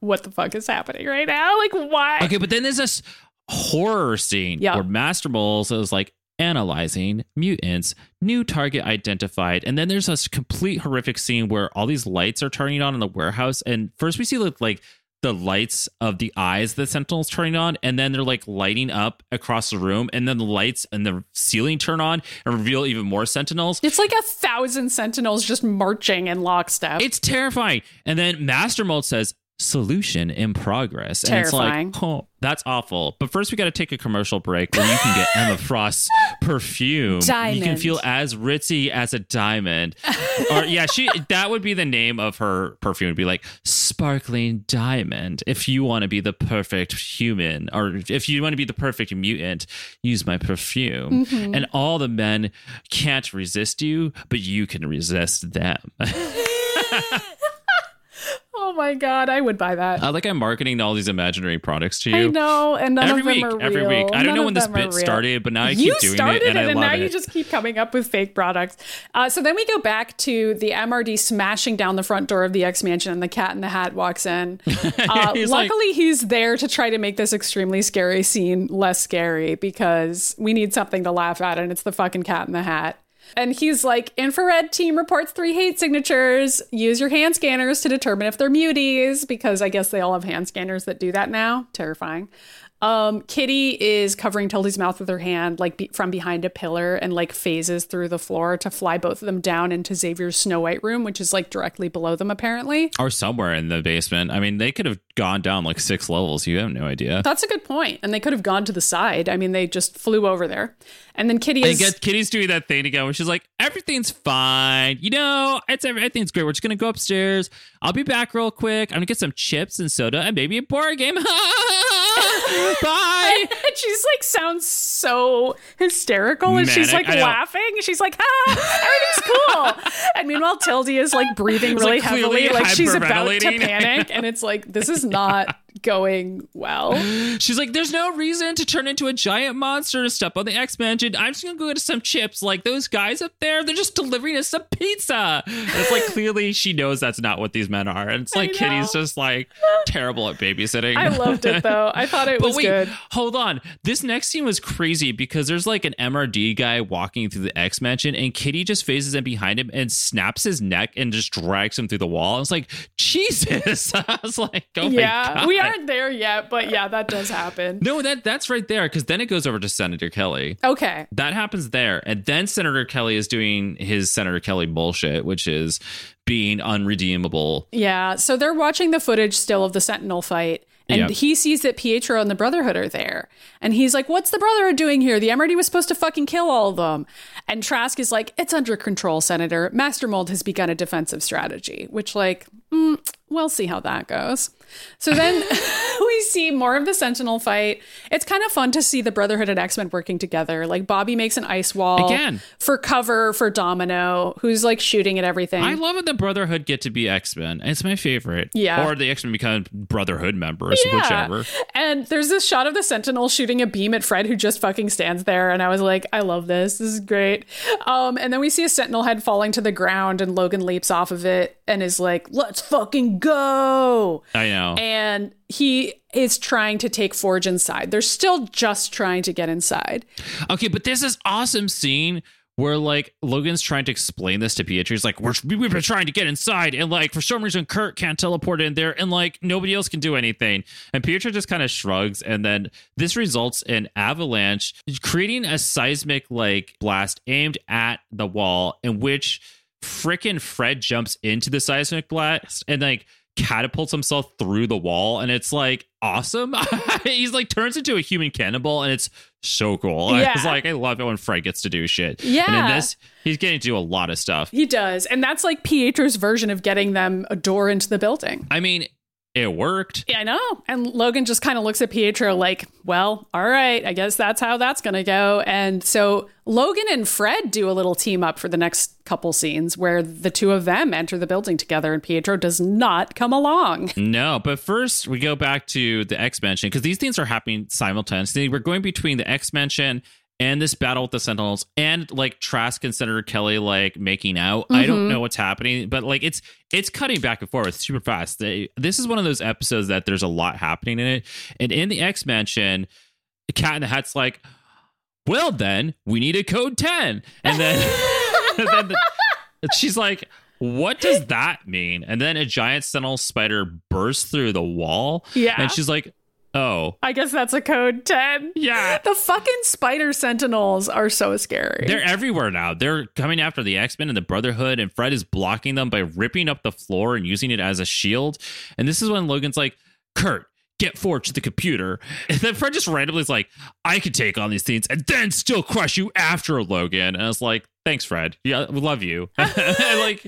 what the fuck is happening right now? Like why? Okay, but then there's this horror scene Yeah. where Master Mold is like analyzing mutants, new target identified, and then there's this complete horrific scene where all these lights are turning on in the warehouse, and first we see like like the lights of the eyes the sentinels turning on and then they're like lighting up across the room and then the lights and the ceiling turn on and reveal even more sentinels It's like a thousand sentinels just marching in lockstep. it's terrifying. And then Master Mold says, solution in progress. And Terrifying. it's like, oh, that's awful. But first we got to take a commercial break where you can get Emma Frost's perfume. You can feel as ritzy as a diamond. or yeah, she that would be the name of her perfume. It'd be like sparkling diamond. If you want to be the perfect human or if you want to be the perfect mutant, use my perfume. Mm-hmm. And all the men can't resist you, but you can resist them. oh my god, I would buy that. I like I'm marketing all these imaginary products to you. I know, and none Every of them week, every week. I don't None know when this bit started, but now I you keep doing started it and I and now it. you just keep coming up with fake products. Uh, so then we go back to the MRD smashing down the front door of the X Mansion, and the Cat in the Hat walks in. Uh, He's like- luckily, he's there to try to make this extremely scary scene less scary because we need something to laugh at, and it's the fucking Cat in the Hat. And he's like, infrared team reports three hate signatures. Use your hand scanners to determine if they're muties, because I guess they all have hand scanners that do that now. Terrifying. Um, Kitty is covering Tildy's mouth with her hand, like be- from behind a pillar, and like phases through the floor to fly both of them down into Xavier's Snow White room, which is like directly below them, apparently. Or somewhere in the basement. I mean, they could have gone down like six levels. You have no idea. That's a good point. And they could have gone to the side. I mean, they just flew over there. And then Kitty is. get Kitty's doing that thing again where she's like, everything's fine. You know, it's everything's great. We're just gonna go upstairs. I'll be back real quick. I'm gonna get some chips and soda and maybe a board game. Bye. and she's like sounds so hysterical and she's like laughing. She's like, ah, everything's cool. and meanwhile, Tildy is like breathing really like, heavily, like she's about to panic. And it's like, this is not going well. She's like, there's no reason to turn into a giant monster to step on the X Mansion. I'm just gonna go get some chips. Like those guys up there, they're just delivering us some pizza. And it's like clearly she knows that's not what these men are. And it's like. Kitty's just like terrible at babysitting. I loved it though. I thought it was wait, good. hold on. This next scene was crazy because there's like an MRD guy walking through the X Mansion, and Kitty just phases in behind him and snaps his neck and just drags him through the wall. I was like, Jesus! I was like, oh my yeah, god, we aren't there yet, but yeah, that does happen. No, that that's right there because then it goes over to Senator Kelly. Okay. That happens there, and then Senator Kelly is doing his Senator Kelly bullshit, which is being unredeemable. Yeah. So they're watching the footage still of the Sentinel fight. And Yeah. he sees that Pietro and the Brotherhood are there. And he's like, What's the Brotherhood doing here? The MRD was supposed to fucking kill all of them. And Trask is like, It's under control, Senator. Master Mold has begun a defensive strategy, which, like, mm, we'll see how that goes. So then we see more of the Sentinel fight. It's kind of fun to see the Brotherhood and X Men working together. Like, Bobby makes an ice wall Again. for cover for Domino, who's like shooting at everything. I love when the Brotherhood get to be X Men. It's my favorite. Yeah. Or the X Men become Brotherhood members, whichever. And there's this shot of the Sentinel shooting a beam at Fred, who just fucking stands there. And I was like, I love this. This is great. Um, and then we see a Sentinel head falling to the ground, and Logan leaps off of it and is like, let's fucking go. I know. And he is trying to take Forge inside. They're still just trying to get inside. Okay, but there's this awesome scene where like Logan's trying to explain this to Pietro. He's like, We're, we've been trying to get inside, and like for some reason Kurt can't teleport in there, and like nobody else can do anything. And Pietro just kind of shrugs, and then this results in Avalanche creating a seismic like blast aimed at the wall, in which frickin' Fred jumps into the seismic blast and like catapults himself through the wall and it's like awesome he's like turns into a human cannibal and it's so cool I Yeah. was like I love it when Fred gets to do shit Yeah. and in this he's getting to do a lot of stuff He does. And that's like Pietro's version of getting them a door into the building. I mean it worked Yeah, I know. And Logan just kind of looks at Pietro like, well, all right, I guess that's how that's going to go. And so Logan and Fred do a little team up for the next couple scenes where the two of them enter the building together and Pietro does not come along. No, but first we go back to the X Mansion because these things are happening simultaneously. We're going between the X Mansion and this battle with the Sentinels and like Trask and Senator Kelly like making out. I don't mm-hmm. know what's happening, but like it's it's cutting back and forth super fast. They- This is one of those episodes that there's a lot happening in it. And in the X Mansion, Cat in the Hat's like, well then, we need a code 10. And then, and then the- she's like, what does that mean? And then a giant sentinel spider bursts through the wall. Yeah. And she's like, oh, I guess that's a code 10. yeah. The fucking spider sentinels are so scary. They're everywhere now. They're coming after the X Men and the Brotherhood, and Fred is blocking them by ripping up the floor and using it as a shield. And this is when Logan's like, Kurt, get Forge to the computer. And then Fred just randomly is like, I could take on these things and then still crush you after Logan. And I was like, thanks, Fred. Yeah, we love you. Like,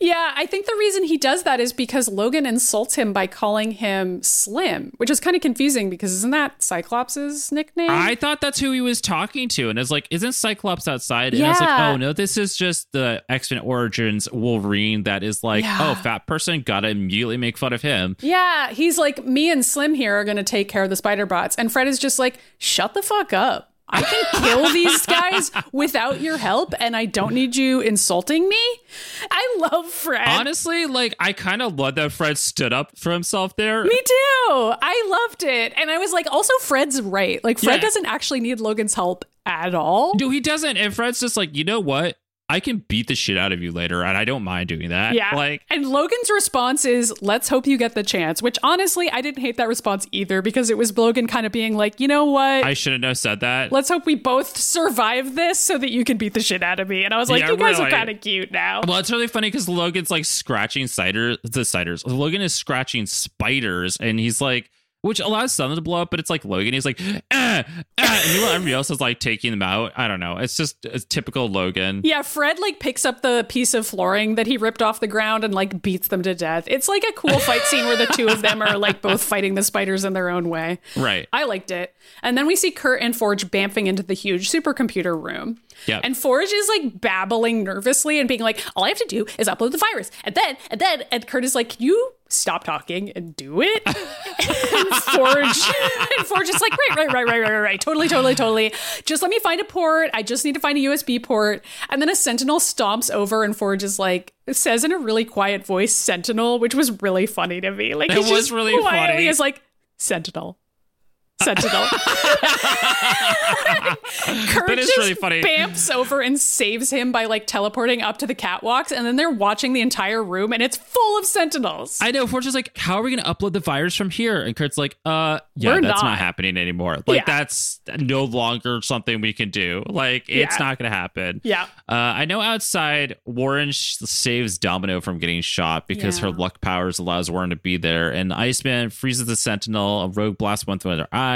Yeah, I think the reason he does that is because Logan insults him by calling him Slim, which is kind of confusing because isn't that Cyclops' nickname? I thought that's who he was talking to. And it's like, isn't Cyclops outside? And I was like, oh no, this is just the X Men Origins Wolverine that is like, Yeah. oh, fat person, gotta immediately make fun of him. yeah, he's like, me and Slim here are to take care of the spider bots. And Fred is just like, shut the fuck up. I can kill these guys without your help, and I don't need you insulting me. I love Fred. Honestly, like I kind of love that Fred stood up for himself there. Me too. I loved it. And I was like, also, Fred's right. Like, Fred Yeah. doesn't actually need Logan's help at all. No, he doesn't. And Fred's just like, you know what? I can beat the shit out of you later, and I don't mind doing that. Yeah. Like, and Logan's response is, let's hope you get the chance, which honestly, I didn't hate that response either because it was Logan kind of being like, you know what? I shouldn't have said that. let's hope we both survive this so that you can beat the shit out of me. And I was like, Yeah, you guys are kind of cute now. Well, it's really funny because Logan's like scratching cider, the ciders. Logan is scratching spiders, and he's like, which allows some to blow up, but it's like Logan. He's like, ah, ah, and everybody else is like taking them out. I don't know. It's just it's typical Logan. Yeah, Fred like picks up the piece of flooring that he ripped off the ground and like beats them to death. It's like a cool fight scene where the two of them are like both fighting the spiders in their own way. Right. I liked it. And then we see Kurt and Forge bamfing into the huge supercomputer room. Yep. And Forge is like babbling nervously and being like, all I have to do is upload the virus. And then, and then, and Kurt is like, Can you stop talking and do it? and Forge, and Forge is like, right, right, right, right, right, right, right. Totally, totally, totally. Just let me find a port. I just need to find a USB port. And then a Sentinel stomps over and Forge is like, says in a really quiet voice, Sentinel, which was really funny to me. Like, It was really quietly funny. is like, Sentinel. Sentinel. Kurt That is just really funny. bamps over and saves him by like teleporting up to the catwalks, and then they're watching the entire room, and it's full of sentinels. I know. Fortune's like, how are we going to upload the virus from here? And Kurt's like, uh, yeah, We're that's not. not. happening anymore. Like, Yeah. that's no longer something we can do. Like, it's Yeah. not going to happen. yeah, Uh, I know outside, Warren sh- saves Domino from getting shot because her luck powers allows Warren to be there. And Iceman freezes the Sentinel. A rogue blast went through their eyes.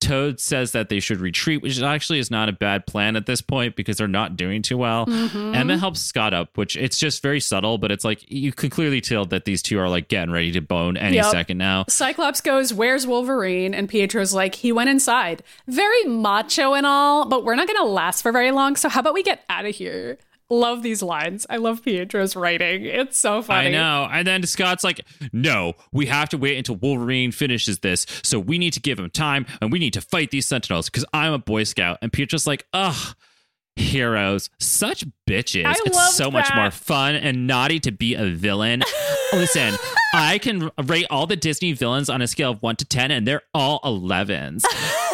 Toad says that they should retreat, which actually is not a bad plan at this point because they're not doing too well. Mm-hmm. Emma helps Scott up, which it's just very subtle, but it's like you can clearly tell that these two are like getting ready to bone any Yep. second now. Cyclops goes, "Where's Wolverine?" And Pietro's like, "He went inside." Very macho and all, but we're not going to last for very long. So how about we get out of here? Love these lines. I love Pietro's writing. It's so funny. I know. And then Scott's like, no, we have to wait until Wolverine finishes this. So we need to give him time and we need to fight these Sentinels because I'm a Boy Scout. And Pietro's like, ugh. Heroes, such bitches. I it's so much more fun and naughty to be a villain. Listen, I can rate all the Disney villains on a scale of 1 to 10, and they're all 11s.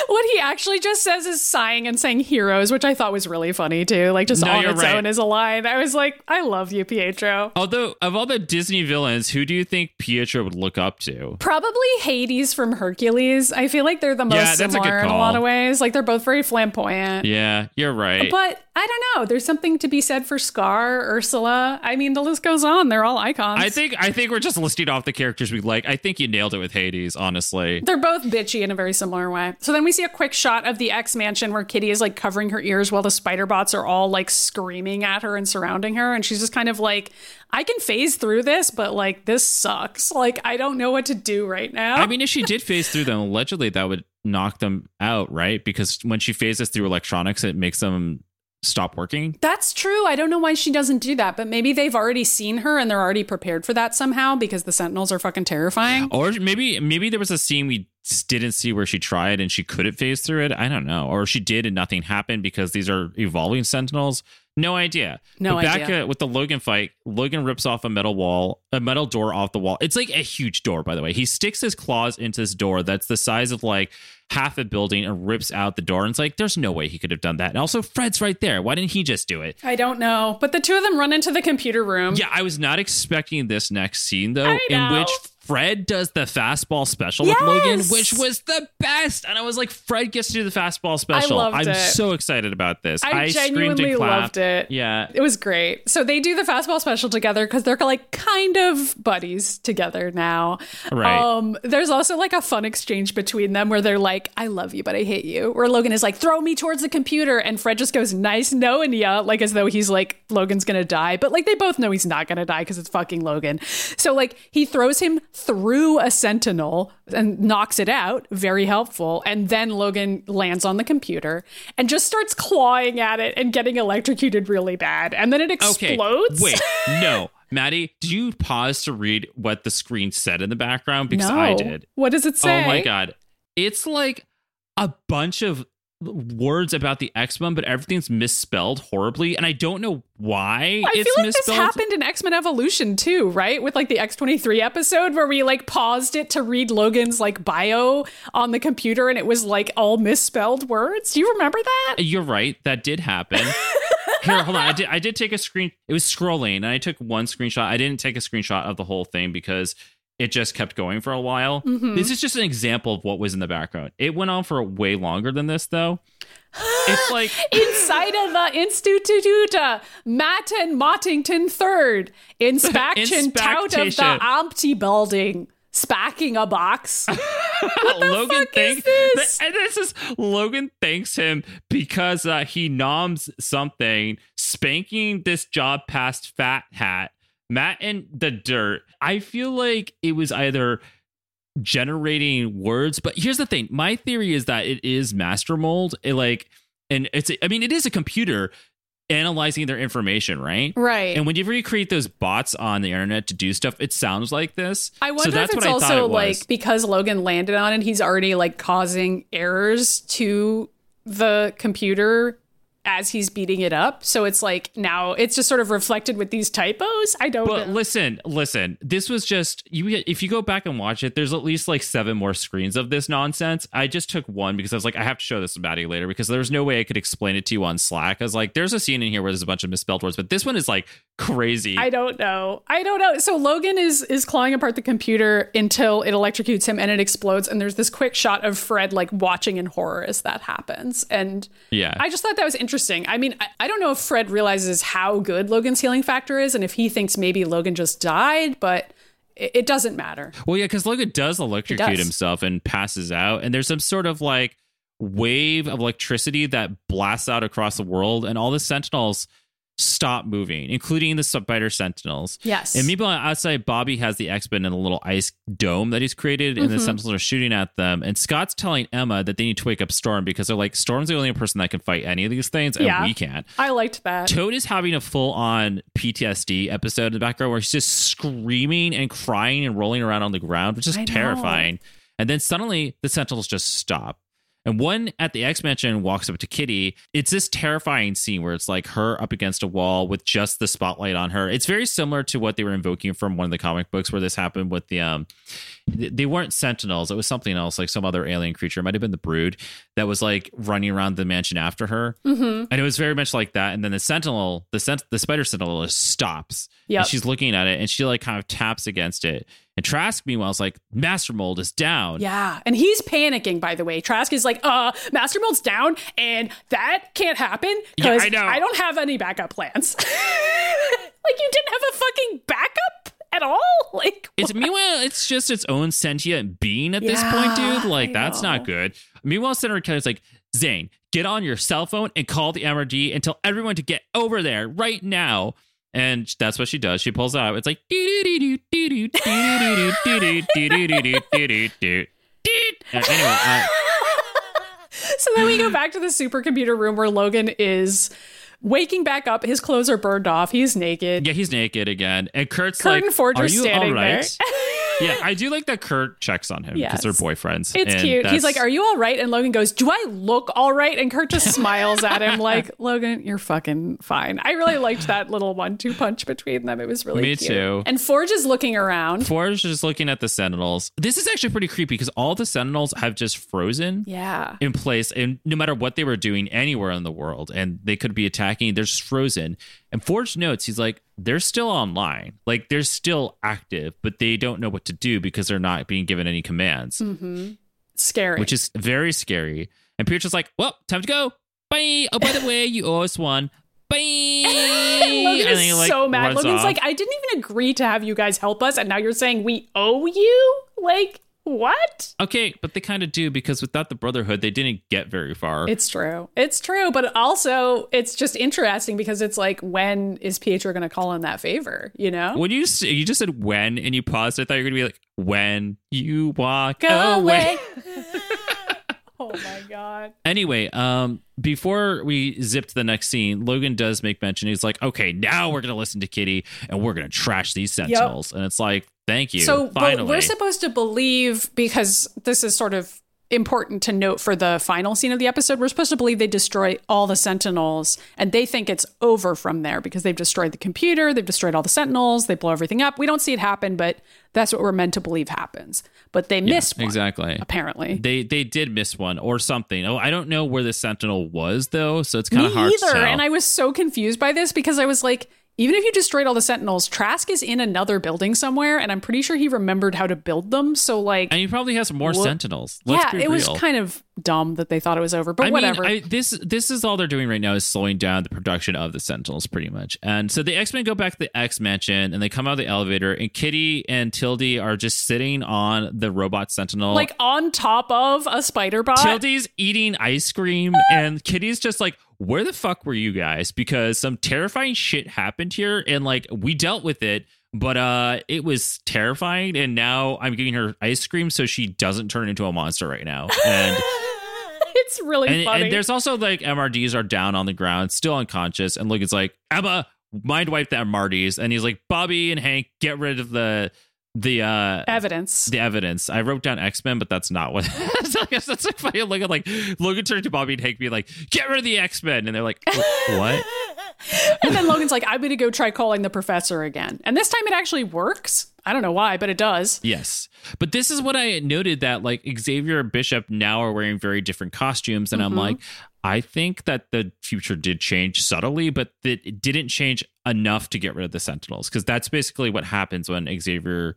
What he actually just says is sighing and saying heroes, which I thought was really funny too. Like just No, on its right. own is a line. I was like, I love you, Pietro. Although, of all the Disney villains, who do you think Pietro would look up to? Probably Hades from Hercules. I feel like they're the most Yeah, that's a similar in a lot of ways. Like they're both very flamboyant. Yeah, you're right. But I don't know. There's something to be said for Scar, Ursula. I mean, the list goes on. They're all icons. I think I think we're just listing off the characters we like. I think you nailed it with Hades, honestly. They're both bitchy in a very similar way. So then we see a quick shot of the X mansion where Kitty is like covering her ears while the spider bots are all like screaming at her and surrounding her. And she's just kind of like, I can phase through this, but like this sucks. Like, I don't know what to do right now. I mean, if she did phase through them, allegedly that would knock them out, right? Because when she phases through electronics, it makes them stop working. That's true. I don't know why she doesn't do that, but maybe they've already seen her and they're already prepared for that somehow because the Sentinels are fucking terrifying. Or maybe maybe there was a scene we didn't see where she tried and she couldn't phase through it. I don't know. Or she did and nothing happened because these are evolving sentinels. No idea. No but back idea. uh, with the Logan fight, Logan rips off a metal wall, a metal door off the wall. It's like a huge door, by the way. He sticks his claws into this door that's the size of like half a building and rips out the door. And it's like, there's no way he could have done that. And also, Fred's right there. Why didn't he just do it? I don't know. But the two of them run into the computer room. Yeah, I was not expecting this next scene though, in which Fred does the fastball special Yes! with Logan, which was the best. And I was like, Fred gets to do the fastball special. I'm it. so excited about this. I, screamed genuinely loved it. Yeah. It was great. So they do the fastball special together because they're like kind of buddies together now. Right. Um, there's also like a fun exchange between them where they're like, I love you, but I hate you. Where Logan is like, throw me towards the computer. And Fred just goes, nice knowing ya. Like as though he's like, Logan's gonna die. But like they both know he's not gonna die because it's fucking Logan. So like he throws him through a sentinel and knocks it out. Very helpful. And then Logan lands on the computer and just starts clawing at it and getting electrocuted really bad. And then it Okay. explodes. Wait, no. Maddy, did you pause to read what the screen said in the background? Because no. I did. What does it say? Oh my god. It's like a bunch of words about the X-Men, but everything's misspelled horribly, and I don't know why I it's feel like misspelled. this happened in X Men Evolution too, right? With like the X twenty three episode where we like paused it to read Logan's like bio on the computer, and it was like all misspelled words. Do you remember that? Uh, you're right, that did happen. Here, hold on. I did I did take a screen. It was scrolling, and I took one screenshot. I didn't take a screenshot of the whole thing because it just kept going for a while. Mm-hmm. This is just an example of what was in the background. It went on for way longer than this, though. It's like Inside of the Instituta, Matt and Mottington third, inspection out of the. Ampty building, spacking a box. Logan thanks this? and this is Logan thanks him because uh, he noms something, spanking this job past Fat Hat, Matt and the dirt. I feel like it was either generating words, but here's the thing: my theory is that it is master mold. It like, and it's I mean, it is a computer analyzing their information, right? Right. And whenever you create those bots on the internet to do stuff, it sounds like this. I wonder so if it's also it like because Logan landed on it, he's already like causing errors to the computer as he's beating it up. So it's like now it's just sort of reflected with these typos. I don't But know. listen, listen. This was just you. If you go back and watch it, there's at least like seven more screens of this nonsense. I just took one because I was like, I have to show this to Maddy later because there's no way I could explain it to you on Slack. I was like, there's a scene in here where there's a bunch of misspelled words, but this one is like crazy. I don't know. I don't know. So Logan is is clawing apart the computer until it electrocutes him and it explodes. And there's this quick shot of Fred like watching in horror as that happens. And yeah, I just thought that was interesting. I mean, I, I don't know if Fred realizes how good Logan's healing factor is and if he thinks maybe Logan just died, but it, it doesn't matter. Well, yeah, because Logan does electrocute does. himself and passes out, and there's some sort of like wave of electricity that blasts out across the world, and all the Sentinels stop moving, including the spider Sentinels. Yes. And meanwhile, outside, Bobby has the X Men in a little ice dome that he's created, and Mm-hmm. the Sentinels are shooting at them. And Scott's telling Emma that they need to wake up Storm because they're like, Storm's the only person that can fight any of these things, and Yeah. we can't. I liked that. Toad is having a full on PTSD episode in the background where he's just screaming and crying and rolling around on the ground, which is terrifying. And then suddenly the Sentinels just stop. And one at the X Mansion walks up to Kitty. It's this terrifying scene where it's like her up against a wall with just the spotlight on her. It's very similar to what they were invoking from one of the comic books where this happened with the um they weren't sentinels. It was something else, like some other alien creature. It might have been the brood that was like running around the mansion after her. Mm-hmm. And it was very much like that. And then the sentinel, the sent- the spider sentinel stops. Yeah, she's looking at it and she like kind of taps against it. And Trask, meanwhile, is like, Master Mold is down. Yeah. And he's panicking, by the way. Trask is like, uh, Master Mold's down, and that can't happen Yeah, because I. I don't have any backup plans. like, you didn't have a fucking backup at all? Like, It's meanwhile, it's just its own sentient being at this point, dude. Like, I that's know. not good. Meanwhile, Senator Kelly's like, Zane, get on your cell phone and call the MRD and tell everyone to get over there right now. And that's what she does. She pulls out. It's like anyway. Uh, so then we go back to the supercomputer room where Logan is waking back up. His clothes are burned off. He's naked. yeah, he's naked again, and Kurt's Kurt like, and Forge "Are you standing all right?" yeah, I do like that Kurt checks on him because Yes. they're boyfriends. It's cute. He's like, "Are you all right?" And Logan goes, "Do I look all right?" And Kurt just smiles at him like, "Logan, you're fucking fine." I really liked that little one-two punch between them. It was really Me cute. too. And Forge is looking around. Forge is looking at the Sentinels. This is actually pretty creepy because all the Sentinels have just frozen. Yeah. in place and no matter what they were doing anywhere in the world and they could be attacking they're just frozen and forge notes he's like they're still online like they're still active but they don't know what to do because they're not being given any commands mm-hmm. Scary. which is very scary and Pierce is like well time to go bye oh by the way you owe us one bye Logan And is like, so mad. Logan's off. like, I didn't even agree to have you guys help us, and now you're saying we owe you? Like, what? okay but they kind of do because without the brotherhood they didn't get very far It's true. It's true. But also, it's just interesting because it's like, when is Pietro going to call in that favor? You know? when you you just said when and you paused, I thought you were gonna be like when you walk Go away. away. oh my God. Anyway, um, before we zip to the next scene, Logan does make mention. He's like, "Okay, now we're gonna listen to Kitty and we're gonna trash these Sentinels." And it's like, "Thank you." So but finally. we're supposed to believe because this is sort of important to note for the final scene of the episode. We're supposed to believe they destroy all the Sentinels, and they think it's over from there because they've destroyed the computer, they've destroyed all the Sentinels, they blow everything up. We don't see it happen, but that's what we're meant to believe happens. But they missed one, exactly. apparently. They they did miss one or something. Oh, I don't know where the Sentinel was though, so it's kind of hard either. And I was so confused by this because I was like, even if you destroyed all the Sentinels, Trask is in another building somewhere, and I'm pretty sure he remembered how to build them. So like, and he probably has more Sentinels. Let's yeah, it real. was kind of dumb that they thought it was over, but I whatever. Mean, I, this this is all they're doing right now is slowing down the production of the Sentinels, pretty much. And so the X Men go back to the X Mansion, and they come out of the elevator, and Kitty and Tildie are just sitting on the robot Sentinel, like on top of a spider bot. Tildie's eating ice cream, ah! and Kitty's just like, "Where the fuck were you guys?" Because some terrifying shit happened here, and like we dealt with it. But uh it was terrifying and now I'm giving her ice cream so she doesn't turn into a monster right now. And it's really and, funny. and there's also like MRDs are down on the ground, still unconscious. And Logan's like, Emma, mind wipe the MRDs. And he's like, Bobby and Hank, get rid of the the uh evidence. the evidence. I wrote down X Men, but that's not what. so I guess that's like funny. Look at like Logan turned to Bobby and Hank, being like, "Get rid of the X Men," and they're like, "What?" and then Logan's like, I'm going to go try calling the professor again. And this time it actually works. I don't know why, but it does. Yes, but this is what I noted that like Xavier and Bishop now are wearing very different costumes, and I'm Mm-hmm. like, I think that the future did change subtly, but that it didn't change enough to get rid of the Sentinels because that's basically what happens when Xavier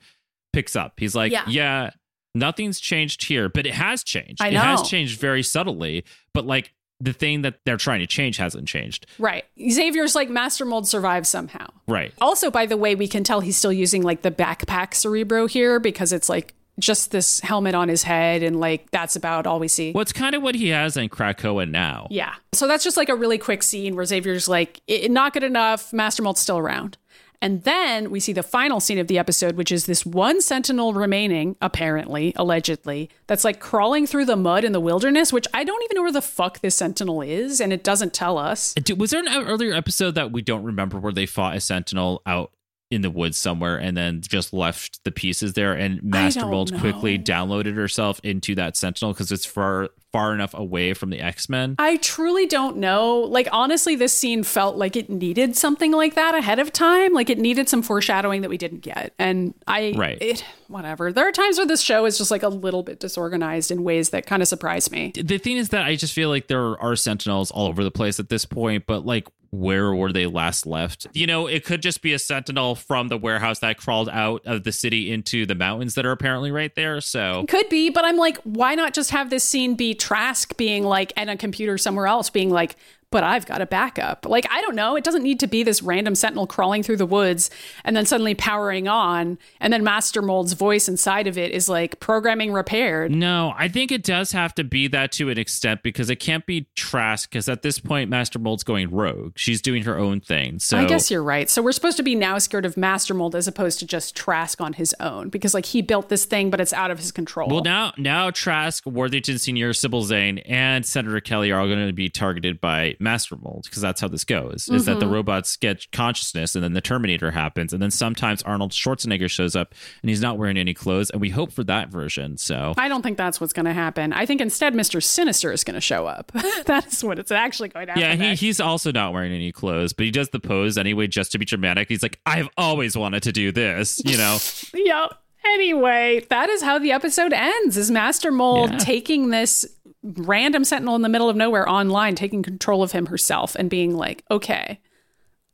picks up. He's like, Yeah. yeah. Nothing's changed here, but it has changed. It has changed very subtly, but like the thing that they're trying to change hasn't changed. Right. Xavier's like Master Mold survives somehow. Right. Also, by the way, we can tell he's still using like the backpack cerebro here because it's like just this helmet on his head and like that's about all we see. Well, it's kind of what he has in Krakoa now. Yeah. So that's just like a really quick scene where Xavier's like, not good enough. Master Mold's still around. And then we see the final scene of the episode, which is this one sentinel remaining, apparently, allegedly, that's like crawling through the mud in the wilderness, which I don't even know where the fuck this sentinel is, and it doesn't tell us. Was there an earlier episode that we don't remember where they fought a sentinel out in the woods somewhere and then just left the pieces there and Master Mold quickly downloaded herself into that sentinel because it's far far enough away from the X-Men? I truly don't know. Like, honestly, this scene felt like it needed something like that ahead of time. Like, it needed some foreshadowing that we didn't get. And I, Right. it, whatever. There are times where this show is just like a little bit disorganized in ways that kind of surprise me. the thing is that I just feel like there are sentinels all over the place at this point, but like where were they last left? You know, it could just be a sentinel from the warehouse that crawled out of the city into the mountains that are apparently right there. So Could be, but I'm like, why not just have this scene be Trask being like, and a computer somewhere else being like, but I've got a backup. Like, I don't know. It doesn't need to be this random sentinel crawling through the woods and then suddenly powering on. And then Master Mold's voice inside of it is like programming repaired. no, I think it does have to be that to an extent because it can't be Trask because at this point Master Mold's going rogue. She's doing her own thing. So I guess you're right. So we're supposed to be now scared of Master Mold as opposed to just Trask on his own because like he built this thing, but it's out of his control. Well, now now Trask, Worthington Senior, Sybil Zane, and Senator Kelly are all going to be targeted by Master Mold because that's how this goes. Is that the Mm-hmm. robots get consciousness, and then the Terminator happens, and then sometimes Arnold Schwarzenegger shows up, and he's not wearing any clothes, and we hope for that version. So I don't think that's what's going to happen. I think instead Mr. Sinister is going to show up. that's what it's actually going to happen. yeah, he, he's also not wearing any clothes, but he does the pose anyway just to be dramatic. He's like, I've always wanted to do this, you know. Yep. Anyway, that is how the episode ends. Is Master Mold Yeah. taking this random sentinel in the middle of nowhere online, taking control of him herself and being like, "Okay,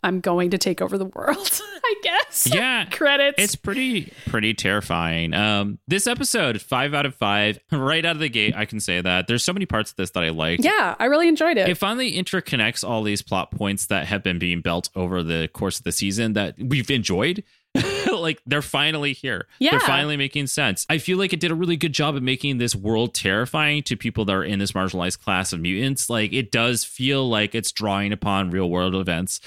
I'm going to take over the world." I guess. Yeah. Credits. It's pretty pretty terrifying. Um, this episode, five out of five, right out of the gate, I can say that. There's so many parts of this that I liked. yeah, I really enjoyed it. It finally interconnects all these plot points that have been being built over the course of the season that we've enjoyed. like they're finally here. Yeah. They're finally making sense. I feel like it did a really good job of making this world terrifying to people that are in this marginalized class of mutants. Like it does feel like it's drawing upon real world events,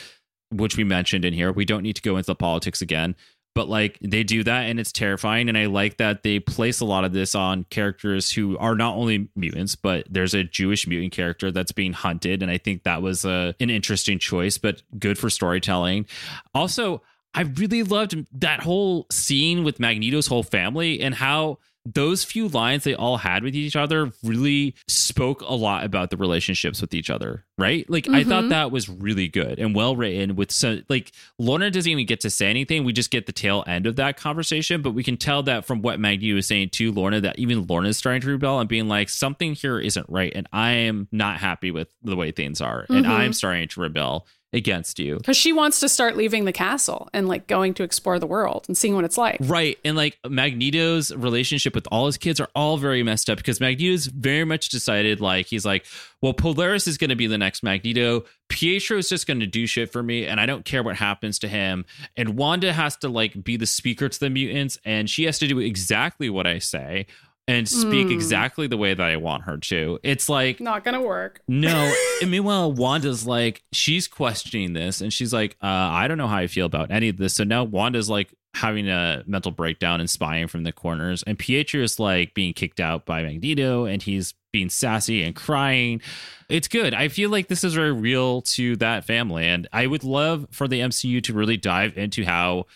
which we mentioned in here. We don't need to go into the politics again. But like they do that and it's terrifying. And I like that they place a lot of this on characters who are not only mutants, but there's a Jewish mutant character that's being hunted. And I think that was a, an interesting choice, but good for storytelling. Also, I really loved that whole scene with Magneto's whole family and how those few lines they all had with each other really spoke a lot about the relationships with each other, right? Like I thought mm-hmm. that was really good and well written with so like Lorna doesn't even get to say anything. We just get the tail end of that conversation, but we can tell that from what Maggie was saying to Lorna that even Lorna's starting to rebel and being like something here isn't right and I am not happy with the way things are and mm-hmm. I'm starting to rebel against you. Because she wants to start leaving the castle and like going to explore the world and seeing what it's like. Right. And like Magneto's relationship with all his kids are all very messed up because Magneto's very much decided like he's like, well, Polaris is going to be the next Magneto. Pietro is just going to do shit for me and I don't care what happens to him. And Wanda has to like be the speaker to the mutants and she has to do exactly what I say and speak exactly the way that I want her to. It's like Not gonna work. no. And meanwhile, Wanda's like, she's questioning this and she's like, uh, I don't know how I feel about any of this. So now Wanda's like having a mental breakdown and spying from the corners. And Pietro is like being kicked out by Magneto and he's being sassy and crying. It's good. I feel like this is very real to that family. And I would love for the MCU to really dive into how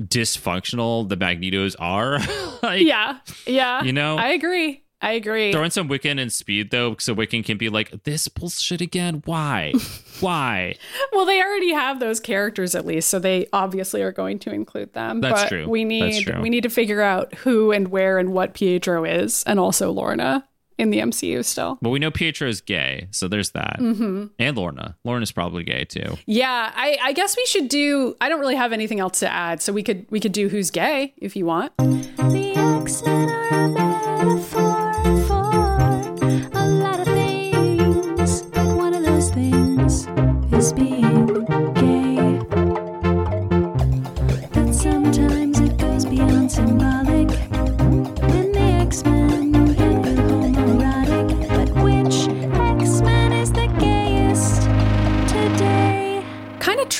dysfunctional the Magnetos are. like, Yeah. Yeah. You know? I agree. I agree. Throw in some Wiccan and speed though, so Wiccan can be like, "This bullshit again. Why? Why?" Well, they already have those characters at least, so they obviously are going to include them. That's but true. We That's need true. we need to figure out who and where and what Pietro is, and also Lorna in the MCU still. But we know Pietro is gay, so there's that. Mm-hmm. And Lorna. Lorna's probably gay too. Yeah, I, I guess we should do. I don't really have anything else to add, so we could we could do who's gay if you want. The X-Men are a metaphor for a lot of things, but one of those things is being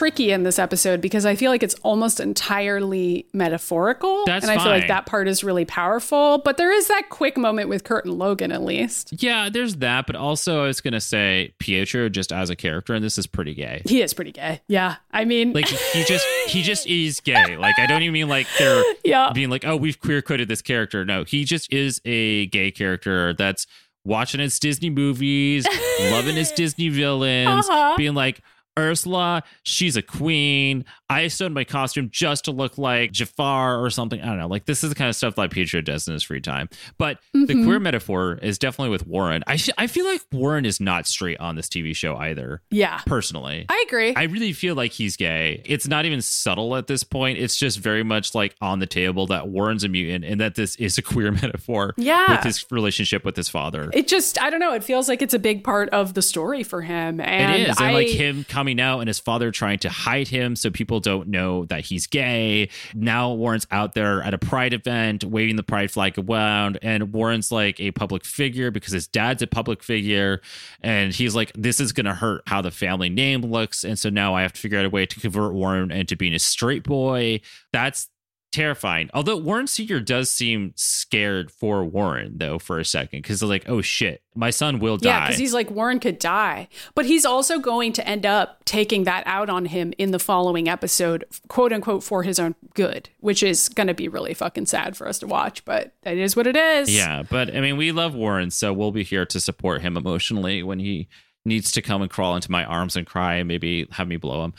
tricky in this episode because I feel like it's almost entirely metaphorical, That's and I feel like that part is really powerful. But there is that quick moment with Kurt and Logan, at least. Yeah, there's that, but also I was gonna say Pietro just as a character, and this is pretty gay. He is pretty gay. Yeah, I mean, Like he just he just is gay. Like I don't even mean like they're Yeah. being like, oh, we've queer coded this character. No, he just is a gay character that's watching his Disney movies, loving his Disney villains, Uh-huh. being like. Ursula, she's a queen. I sewed my costume just to look like Jafar or something. I don't know. Like this is the kind of stuff that Pietro does in his free time. But the Mm-hmm. queer metaphor is definitely with Warren. I sh- I feel like Warren is not straight on this TV show either. yeah, Personally, I agree. I really feel like he's gay. It's not even subtle at this point. It's just very much like on the table that Warren's a mutant and that this is a queer metaphor Yeah. with his relationship with his father. it just, I don't know. It feels like it's a big part of the story for him, and it is. I, And like him coming out and his father trying to hide him so people don't know that he's gay. Now Warren's out there at a pride event waving the pride flag around. And Warren's like a public figure because his dad's a public figure. And he's like, this is going to hurt how the family name looks. And so now I have to figure out a way to convert Warren into being a straight boy. That's terrifying. Although Warren Sr. does seem scared for Warren, though, for a second, because they're like, oh shit, my son will die. Yeah, because he's like Warren could die, but he's also going to end up taking that out on him in the following episode, quote unquote, for his own good, which is going to be really fucking sad for us to watch. But it is what it is. Yeah, but I mean, we love Warren, so we'll be here to support him emotionally when he needs to come and crawl into my arms and cry and maybe have me blow him.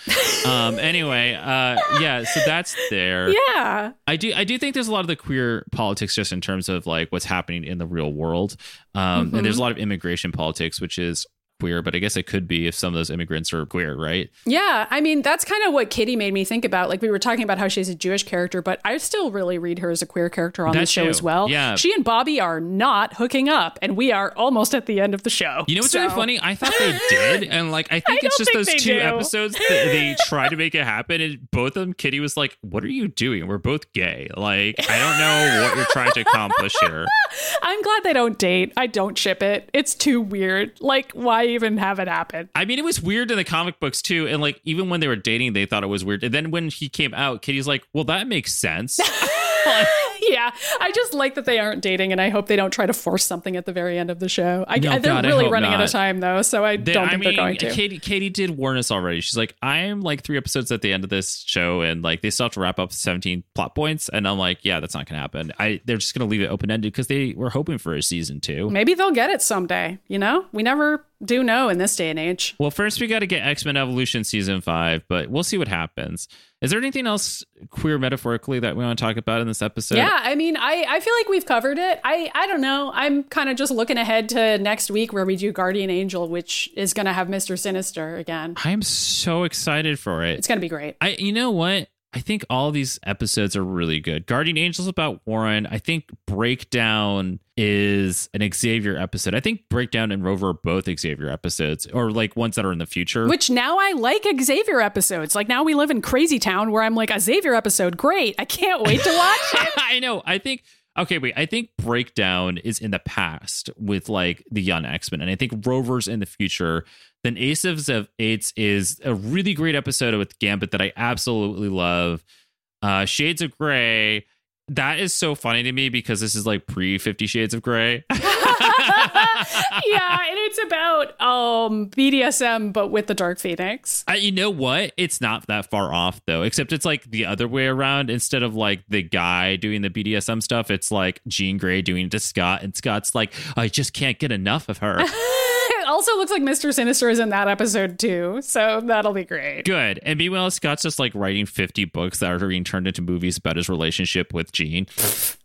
um, anyway, uh, yeah, so that's there. yeah, I do I do think there's a lot of the queer politics just in terms of like what's happening in the real world. Um, and there's a lot of immigration politics, which is queer, but I guess it could be if some of those immigrants are queer, right? yeah. I mean, that's kind of what Kitty made me think about. Like we were talking about how she's a Jewish character, but I still really read her as a queer character on the show too. as well. Yeah. she and Bobby are not hooking up, and we are almost at the end of the show. You know what's So- really funny? I thought they did, and like I think it's just think those two do. episodes that they tried to make it happen, and both of them, Kitty was like, "What are you doing? We're both gay. Like I don't know what you're trying to accomplish here." I'm glad they don't date. I don't ship it. It's too weird. Like, why even have it happen? I mean, it was weird in the comic books too, and like even when they were dating, they thought it was weird. And then when he came out, Kitty's like, "Well, that makes sense." yeah, I just like that they aren't dating, and I hope they don't try to force something at the very end of the show. I, No, they're God, really running out of time though, so I They- don't I think mean, they're going to. Katie, Katie did warn us already. She's like, I'm like three episodes at the end of this show, and like they still have to wrap up 17 plot points. And I'm like, yeah, that's not going to happen. I they're just going to leave it open ended because they were hoping for a season two. Maybe they'll get it someday. You know, we never do know in this day and age. Well, first we got to get X Men Evolution season five, but we'll see what happens. Is there anything else queer metaphorically that we want to talk about in this episode? yeah, I mean, I, I feel like we've covered it. I, I don't know. I'm kind of just looking ahead to next week where we do Guardian Angel, which is going to have Mr. Sinister again. I am so excited for it. It's going to be great. I you know what? I think all these episodes are really good. Guardian Angels about Warren. I think Breakdown is an Xavier episode. I think Breakdown and Rover are both Xavier episodes, or like ones that are in the future. Which now I like Xavier episodes. Like now we live in Crazy Town where I'm like, a Xavier episode, great. I can't wait to watch it. I know. I think. Okay, wait. I think Breakdown is in the past with like the young X Men, and I think Rover's in the future. Then Ace of Eights is a really great episode with Gambit that I absolutely love. Uh, Shades of Grey. That is so funny to me because this is like pre Fifty Shades of Grey. yeah, and it's about um BDSM but with the Dark Phoenix. Uh, you know what? It's not that far off though, except it's like the other way around. Instead of like the guy doing the BDSM stuff, it's like Jean Grey doing it to Scott, and Scott's like, I just can't get enough of her. Also looks like Mr. Sinister is in that episode too, so that'll be great. Good. And meanwhile, Scott's just like writing 50 books that are being turned into movies about his relationship with Jean.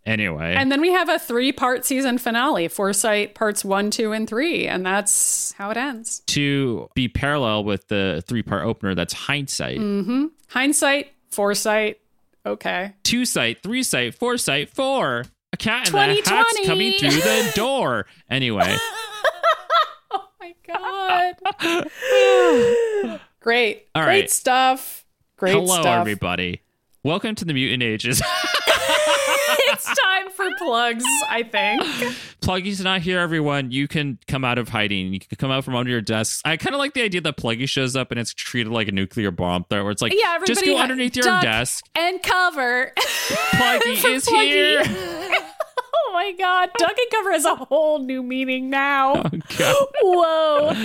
Anyway. And then we have a three-part season finale, Foresight parts 1, 2 and 3, and that's how it ends. to be parallel with the three part opener, that's hindsight. Mm-hmm. Hindsight, foresight, okay. Two sight, three sight, four sight, four. A cat in the hat's 2020. coming through the door. Anyway. God. Great. All Great right. stuff. Great Hello, stuff. everybody. Welcome to the Mutant Ages. it's time for plugs, I think. Pluggy's not here, everyone. You can come out of hiding. You can come out from under your desks. I kind of like the idea that Pluggy shows up and it's treated like a nuclear bomb threat, where it's like, Yeah, just go underneath your desk. and cover. Pluggy is Pluggy. here. Oh my god, duck and cover has a whole new meaning now. Oh, god.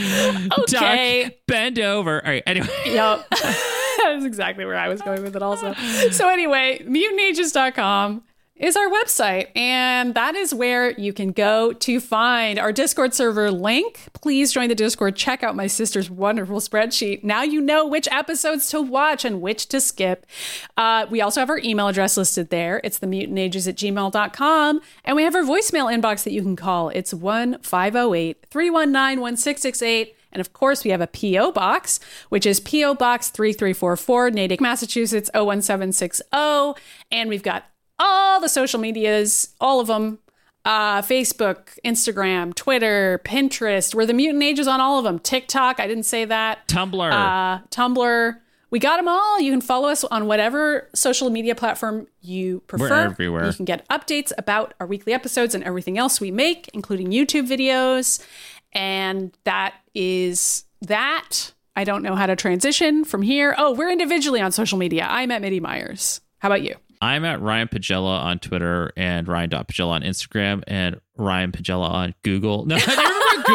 Whoa. Okay. Duck, bend over. All right. Anyway, Yep. that is exactly where I was going with it also. So anyway, mutantages.com is our website and that is where you can go to find our Discord server link. Please join the Discord. Check out my sister's wonderful spreadsheet. Now you know which episodes to watch and which to skip. Uh, we also have our email address listed there. It's themutantages at gmail.com. And we have our voicemail inbox that you can call. It's 1 508 319 1668. And of course, we have a P.O. box, which is P.O. Box 3344, Natick, Massachusetts 01760. And we've got all the social medias, all of them uh, Facebook, Instagram, Twitter, Pinterest. We're the Mutant Ages on all of them. TikTok, I didn't say that. Tumblr. Uh, Tumblr. We got them all. You can follow us on whatever social media platform you prefer. We're everywhere. You can get updates about our weekly episodes and everything else we make, including YouTube videos. And that is that. I don't know how to transition from here. Oh, we're individually on social media. I'm at MIDI Myers. How about you? I'm at Ryan Pagella on Twitter and Ryan.Pagella on Instagram and Ryan Pagella on Google. No,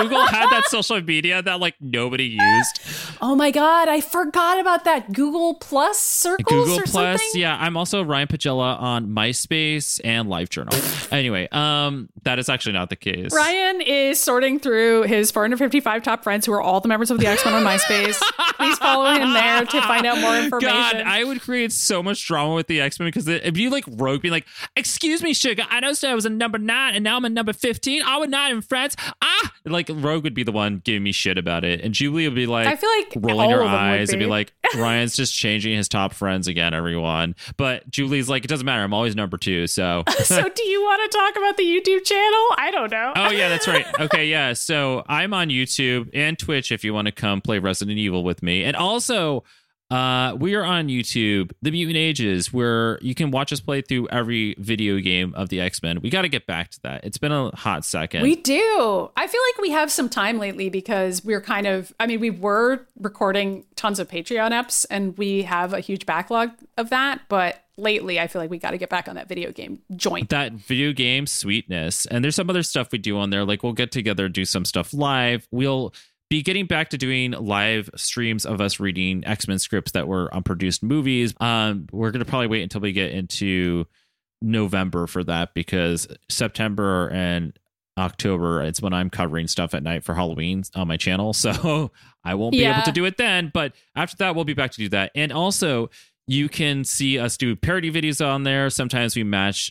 Google had that social media that like nobody used? Oh my God, I forgot about that. Google Plus circles or Google Plus. something? Yeah, I'm also Ryan Pagella on MySpace and LiveJournal. anyway, um, that is actually not the case. Ryan is sorting through his 455 top friends who are all the members of the X Men on MySpace. Please follow him there to find out more information. God, I would create so much drama with the X Men because if you like Rogue me, like, "Excuse me, sugar, I noticed I was a number nine and now I'm a number fifteen. I would not in friends." Ah, like Rogue would be the one giving me shit about it, and Julie would be like, I feel like rolling her of them would eyes and be be. like, "Ryan's just changing his top friends again, everyone." But Julie's like, "It doesn't matter. I'm always number two, so." so, do you want to talk about the YouTube channel? I don't know. Oh yeah, that's right. Okay, yeah. So I'm on YouTube and Twitch if you want to come play Resident Evil with me. And also, uh, we are on YouTube, The Mutant Ages, where you can watch us play through every video game of the X-Men. We got to get back to that. It's been a hot second. We do. I feel like we have some time lately because we're kind of, I mean, we were recording tons of Patreon eps and we have a huge backlog of that, but lately I feel like we got to get back on that video game joint. that video game sweetness. And there's some other stuff we do on there. Like we'll get together, do some stuff live. We'll be getting back to doing live streams of us reading X Men scripts that were unproduced movies. Um, we're gonna probably wait until we get into November for that because September and October it's when I'm covering stuff at night for Halloween on my channel. So I won't be Yeah. able to do it then. But after that, we'll be back to do that. And also, you can see us do parody videos on there. Sometimes we match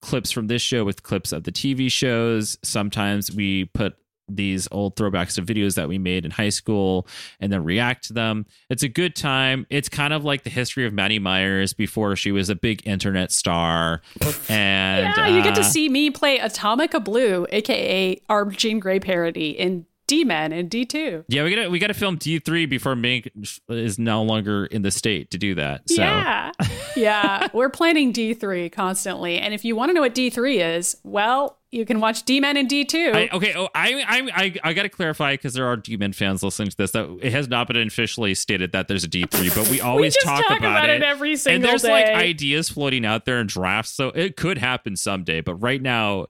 clips from this show with clips of the TV shows. Sometimes we put these old throwbacks to videos that we made in high school and then react to them. It's a good time. It's kind of like the history of Maddy Myers before she was a big internet star. And yeah, you get to uh, see me play Atomica Blue, aka our Jean Grey parody in D Men and D2. Yeah, we gotta we gotta film D three before Mink is no longer in the state to do that. So Yeah. yeah. We're planning D3 constantly. And if you want to know what D3 is, well, you can watch D Men and D2. I, okay, oh, I I I, I got to clarify because there are D-Men fans listening to this that it has not been officially stated that there's a D three, but we always just talk, talk about, about it every single and there's like ideas floating out there in drafts, so it could happen someday. But right now,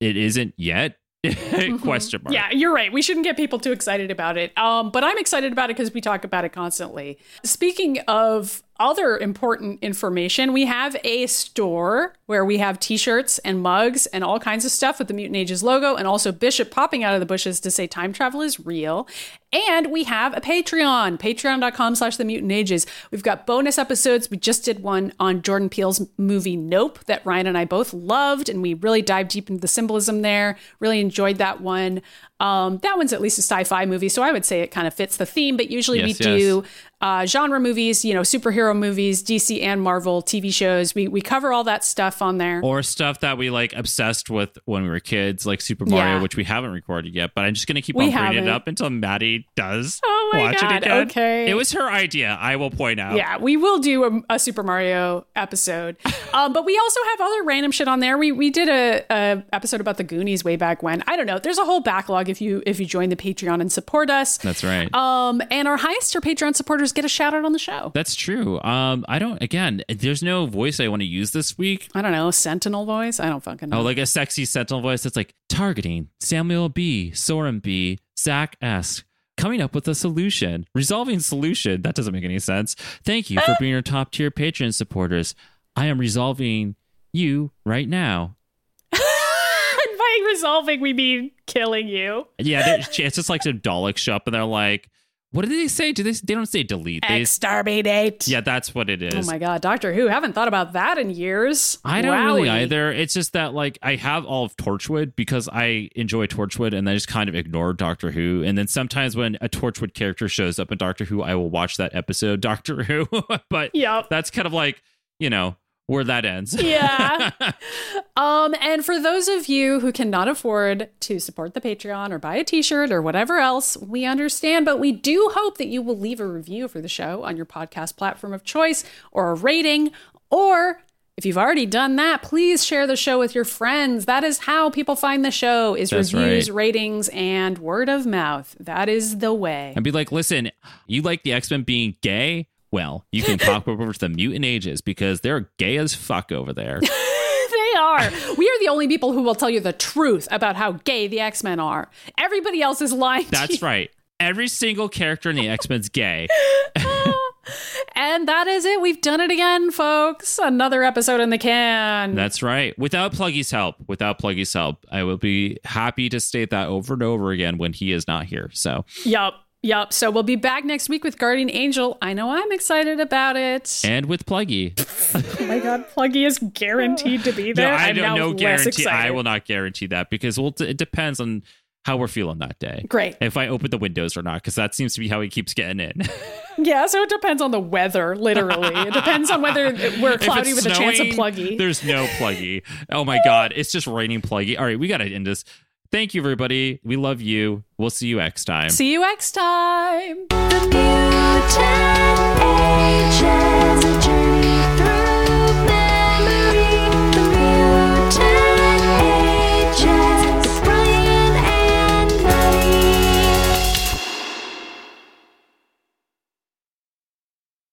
it isn't yet. Question mark. Mm-hmm. Yeah, you're right. We shouldn't get people too excited about it. Um, but I'm excited about it because we talk about it constantly. Speaking of other important information, we have a store where we have t-shirts and mugs and all kinds of stuff with the Mutant Ages logo and also Bishop popping out of the bushes to say time travel is real. And we have a Patreon, patreon.com slash the mutant ages. We've got bonus episodes. We just did one on Jordan Peele's movie Nope that Ryan and I both loved, and we really dived deep into the symbolism there. Really enjoyed that one. Um, that one's at least a sci-fi movie, so I would say it kind of fits the theme. But usually we Yes, do uh, genre movies, you know, superhero movies, DC and Marvel TV shows. We we cover all that stuff on there. Or stuff that we like obsessed with when we were kids, like Super Mario, Yeah. which we haven't recorded yet. But I'm just gonna keep We on bringing it haven't. up until Maddy does Oh my watch God, it again. okay. It was her idea. I will point out. Yeah, we will do a, a Super Mario episode, um, but we also have other random shit on there. We we did a, a episode about the Goonies way back when. I don't know. There's a whole backlog if you if you join the Patreon and support us. That's right. Um, and our highest or Patreon supporters get a shout out on the show. That's true. Um, I don't. Again, there's no voice I want to use this week. I don't know Sentinel voice. I don't fucking know. Oh, like a sexy sentinel voice that's like targeting Samuel B, Soren B, Zach S. Coming up with a solution, resolving solution. That doesn't make any sense. Thank you for ah. being our top tier patron supporters. I am resolving you right now. and by resolving, we mean killing you. Yeah, it's just like some Dalek show up, and they're like, "What did they say? Do they? They don't say delete. They, Exterminate. yeah, that's what it is. Oh my god, Doctor Who. Haven't thought about that in years. I don't really either. It's just that like I have all of Torchwood because I enjoy Torchwood and I just kind of ignore Doctor Who. And then sometimes when a Torchwood character shows up in Doctor Who, I will watch that episode Doctor Who. but Yep. that's kind of like, you know, where that ends. Yeah. um, and for those of you who cannot afford to support the Patreon or buy a t-shirt or whatever else, we understand, but we do hope that you will leave a review for the show on your podcast platform of choice or a rating or if you've already done that, please share the show with your friends. That is how people find the show is That's reviews, right. ratings, and word of mouth. That is the way. and be like, listen, you like the X Men being gay? Well, you can pop over to the Mutant Ages because they're gay as fuck over there. they are. We are the only people who will tell you the truth about how gay the X-Men are. Everybody else is lying. to That's right. Every single character in the X Men's gay. And that is it. We've done it again, folks. Another episode in the can. That's right. Without Pluggy's help, without Pluggy's help, I will be happy to state that over and over again when he is not here. So yup. Yup. So we'll be back next week with Guardian Angel. I know I'm excited about it. and with Pluggy, oh my god, Pluggy is guaranteed to be there. no, I I'm don't now no less guarantee. I will not guarantee that because well, it depends on how we're feeling that day. Great. If I open the windows or not, because that seems to be how he keeps getting in. Yeah, so it depends on the weather, literally. it depends on whether we're cloudy with a chance of Pluggy. There's no Pluggy. Oh my god, it's just raining Pluggy. All right, we got to end this. Thank you, everybody. We love you. We'll see you next time. See you next time.